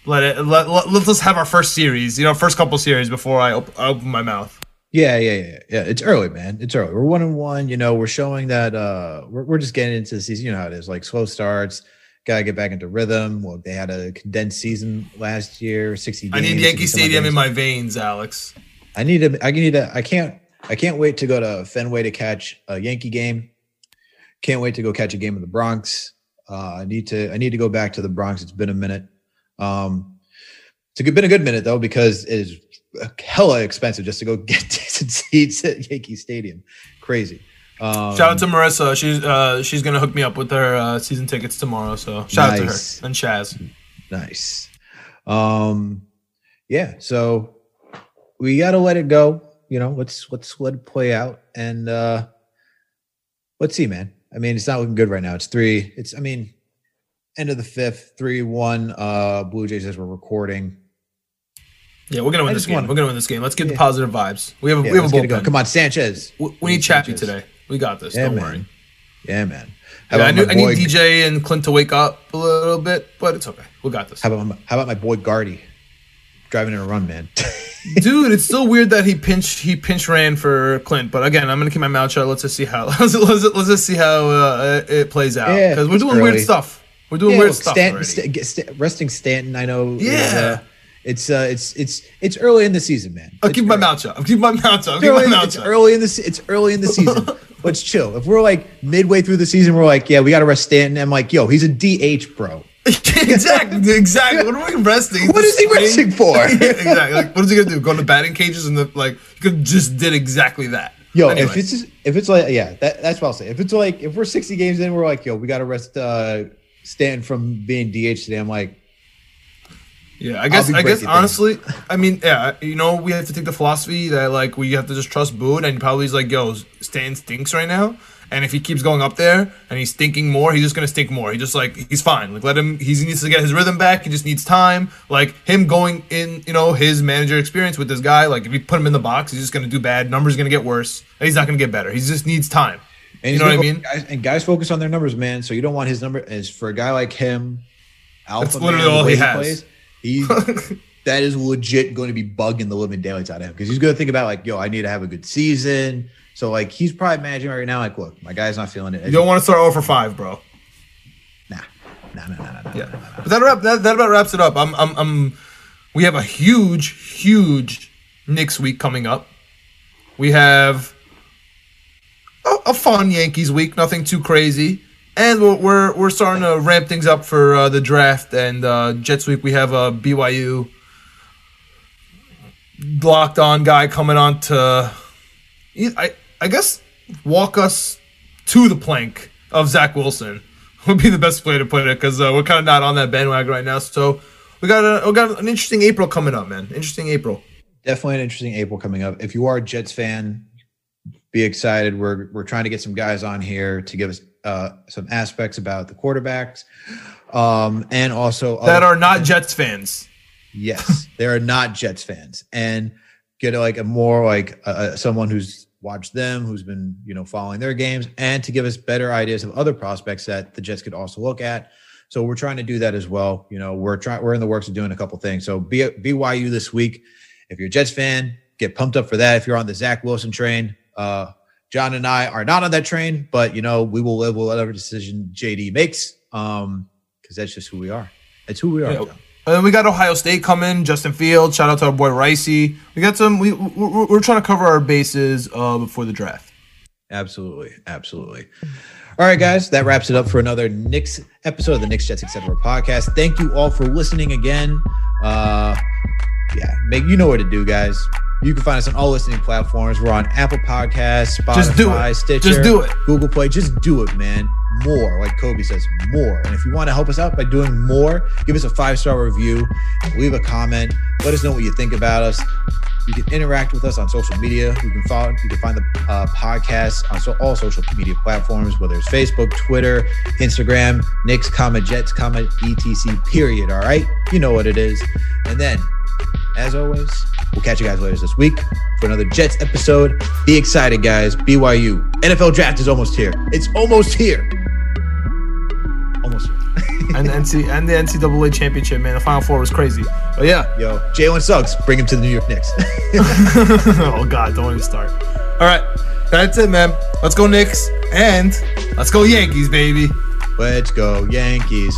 Let it. Let, let, let's just have our first series. You know, first couple series before I, op- I open my mouth. Yeah, yeah, yeah, yeah. It's early, man. It's early. We're one and one. You know, we're showing that uh we're, we're just getting into the season. You know how it is, like slow starts. Gotta get back into rhythm. Well, they had a condensed season last year, sixty. Games, I need Yankee Stadium in my veins, Alex. I need to. I need to. I can't. I can't wait to go to Fenway to catch a Yankee game. Can't wait to go catch a game in the Bronx. Uh, I need to. I need to go back to the Bronx. It's been a minute. Um, it's been a good minute though because it is hella expensive just to go get decent seats at Yankee Stadium. Crazy. Um, Shout out to Marissa. She's uh, she's gonna hook me up with her uh, season tickets tomorrow. So shout Nice. out to her and Chaz. Nice. Um, yeah. So we got to let it go. You know, let's let's let it play out, and uh let's see, man. I mean, it's not looking good right now. It's three. It's I mean, end of the fifth, three one. Uh, Blue Jays as we're recording. Yeah, we're gonna I win this just game. wanna- We're gonna win this game. Let's get the positive vibes. We have a Yeah, we have a let's get it going. bullpen. Come on, Sanchez. We, we need Chappie today. We got this. Yeah, Don't man. worry. Yeah, man. How Yeah, I, knew, my I need DJ and Clint to wake up a little bit, but it's okay. We got this. How about my, how about my boy Guardy driving in a run, man? Dude, it's still weird that he pinch he pinch ran for Clint, but again, I'm gonna keep my mouth shut. Let's just see how let's, let's, let's just see how uh, it plays out Yeah, because we're it's doing weird stuff. We're doing Yeah, weird look, stuff Stanton, get- Sta- resting Stanton. I know. is, Yeah. uh, it's uh, it's it's it's early in the season, man. I'll It's keep my mouth shut. I'll keep my mouth shut. It's keep my early, mouth it's shut. early in the it's early in the season. Let's chill. If we're like midway through the season, we're like, yeah, we got to rest Stanton. I'm like, yo, he's a DH, bro. exactly, exactly. What are we resting? What is he resting for? Yeah, exactly. Like, what is he gonna do? Go to batting cages and the like? He could just did exactly that. Yo, Anyway. if it's if it's like yeah, that, that's what I'll say. If it's like if we're 60 games in, we're like, yo, we got to rest uh, Stanton from being DH today. I'm like, Yeah, I guess I guess honestly, I mean, yeah, you know, we have to take the philosophy that like we have to just trust Boone, and probably he's like, yo, Stan stinks right now, and if he keeps going up there and he's stinking more, he's just gonna stink more. He just like he's fine. Like let him. He needs to get his rhythm back. He just needs time. Like him going in, you know, his manager experience with this guy. Like if you put him in the box, he's just gonna do bad. Numbers gonna get worse, and he's not gonna get better. He just needs time. And You know what I mean? Guys, and guys focus on their numbers, man. So you don't want his number as for a guy like him. Alpha That's literally man, all he has. He that is legit going to be bugging the living daylights out of him because he's going to think about like, yo, I need to have a good season. So like he's probably managing right now. Like, look, my guy's not feeling it. You don't want to start 0 for five, bro. nah, nah, nah, nah, nah, nah. Yeah, but that wrap that, that about wraps it up. I'm I'm I'm. We have a huge huge Knicks week coming up. We have a, a fun Yankees week, nothing too crazy, and we're we're, starting to ramp things up for uh, the draft and uh, Jets week. We have a BYU locked on guy coming on to, I I guess walk us to the plank of Zach Wilson would be the best way to put it because uh, we're kind of not on that bandwagon right now. So we got a we got an interesting April coming up, man. Interesting April. Definitely an interesting April coming up. If you are a Jets fan, be excited. We're we're trying to get some guys on here to give us uh, some aspects about the quarterbacks, um, and also That are not Jets fans. Yes, they are not Jets fans, and get like a more like uh, someone who's watched them, who's been you know following their games, and to give us better ideas of other prospects that the Jets could also look at. So we're trying to do that as well. You know, we're trying we're in the works of doing a couple things. So B- BYU this week. If you're a Jets fan, get pumped up for that. If you're on the Zach Wilson train, uh, John and I are not on that train, but you know we will live with whatever decision JD makes, um, because that's just who we are. It's who we are. Yeah. And then we got Ohio State coming, Justin Fields. Shout out to our boy Ricey. We got some. We we're, we're trying to cover our bases uh, before the draft. Absolutely, absolutely. All right, guys, that wraps it up for another Knicks episode of the Knicks Jets Etc. podcast. Thank you all for listening again. Uh, yeah, make you know what to do, guys. You can find us on all listening platforms. We're on Apple Podcasts, Spotify, Just do it. Stitcher, Just do it. Google Play. Just do it, man. More, like Kobe says, more. And if you want to help us out by doing more, give us a five star review, leave a comment, let us know what you think about us. You can interact with us on social media. You can follow. You can find the uh, podcast on so, all social media platforms, whether it's Facebook, Twitter, Instagram, Knicks, comma Jets, comma etc. Period. All right, you know what it is. And then, as always, we'll catch you guys later this week for another Jets episode. Be excited, guys. BYU NFL draft is almost here. It's almost here. Almost here. and the NC and the NCAA championship, man. The Final Four was crazy. But yeah. Yo, Jalen Suggs, bring him to the New York Knicks. oh God, don't even start. All right, that's it, man. Let's go Knicks and let's go Yankees, baby. Let's go Yankees.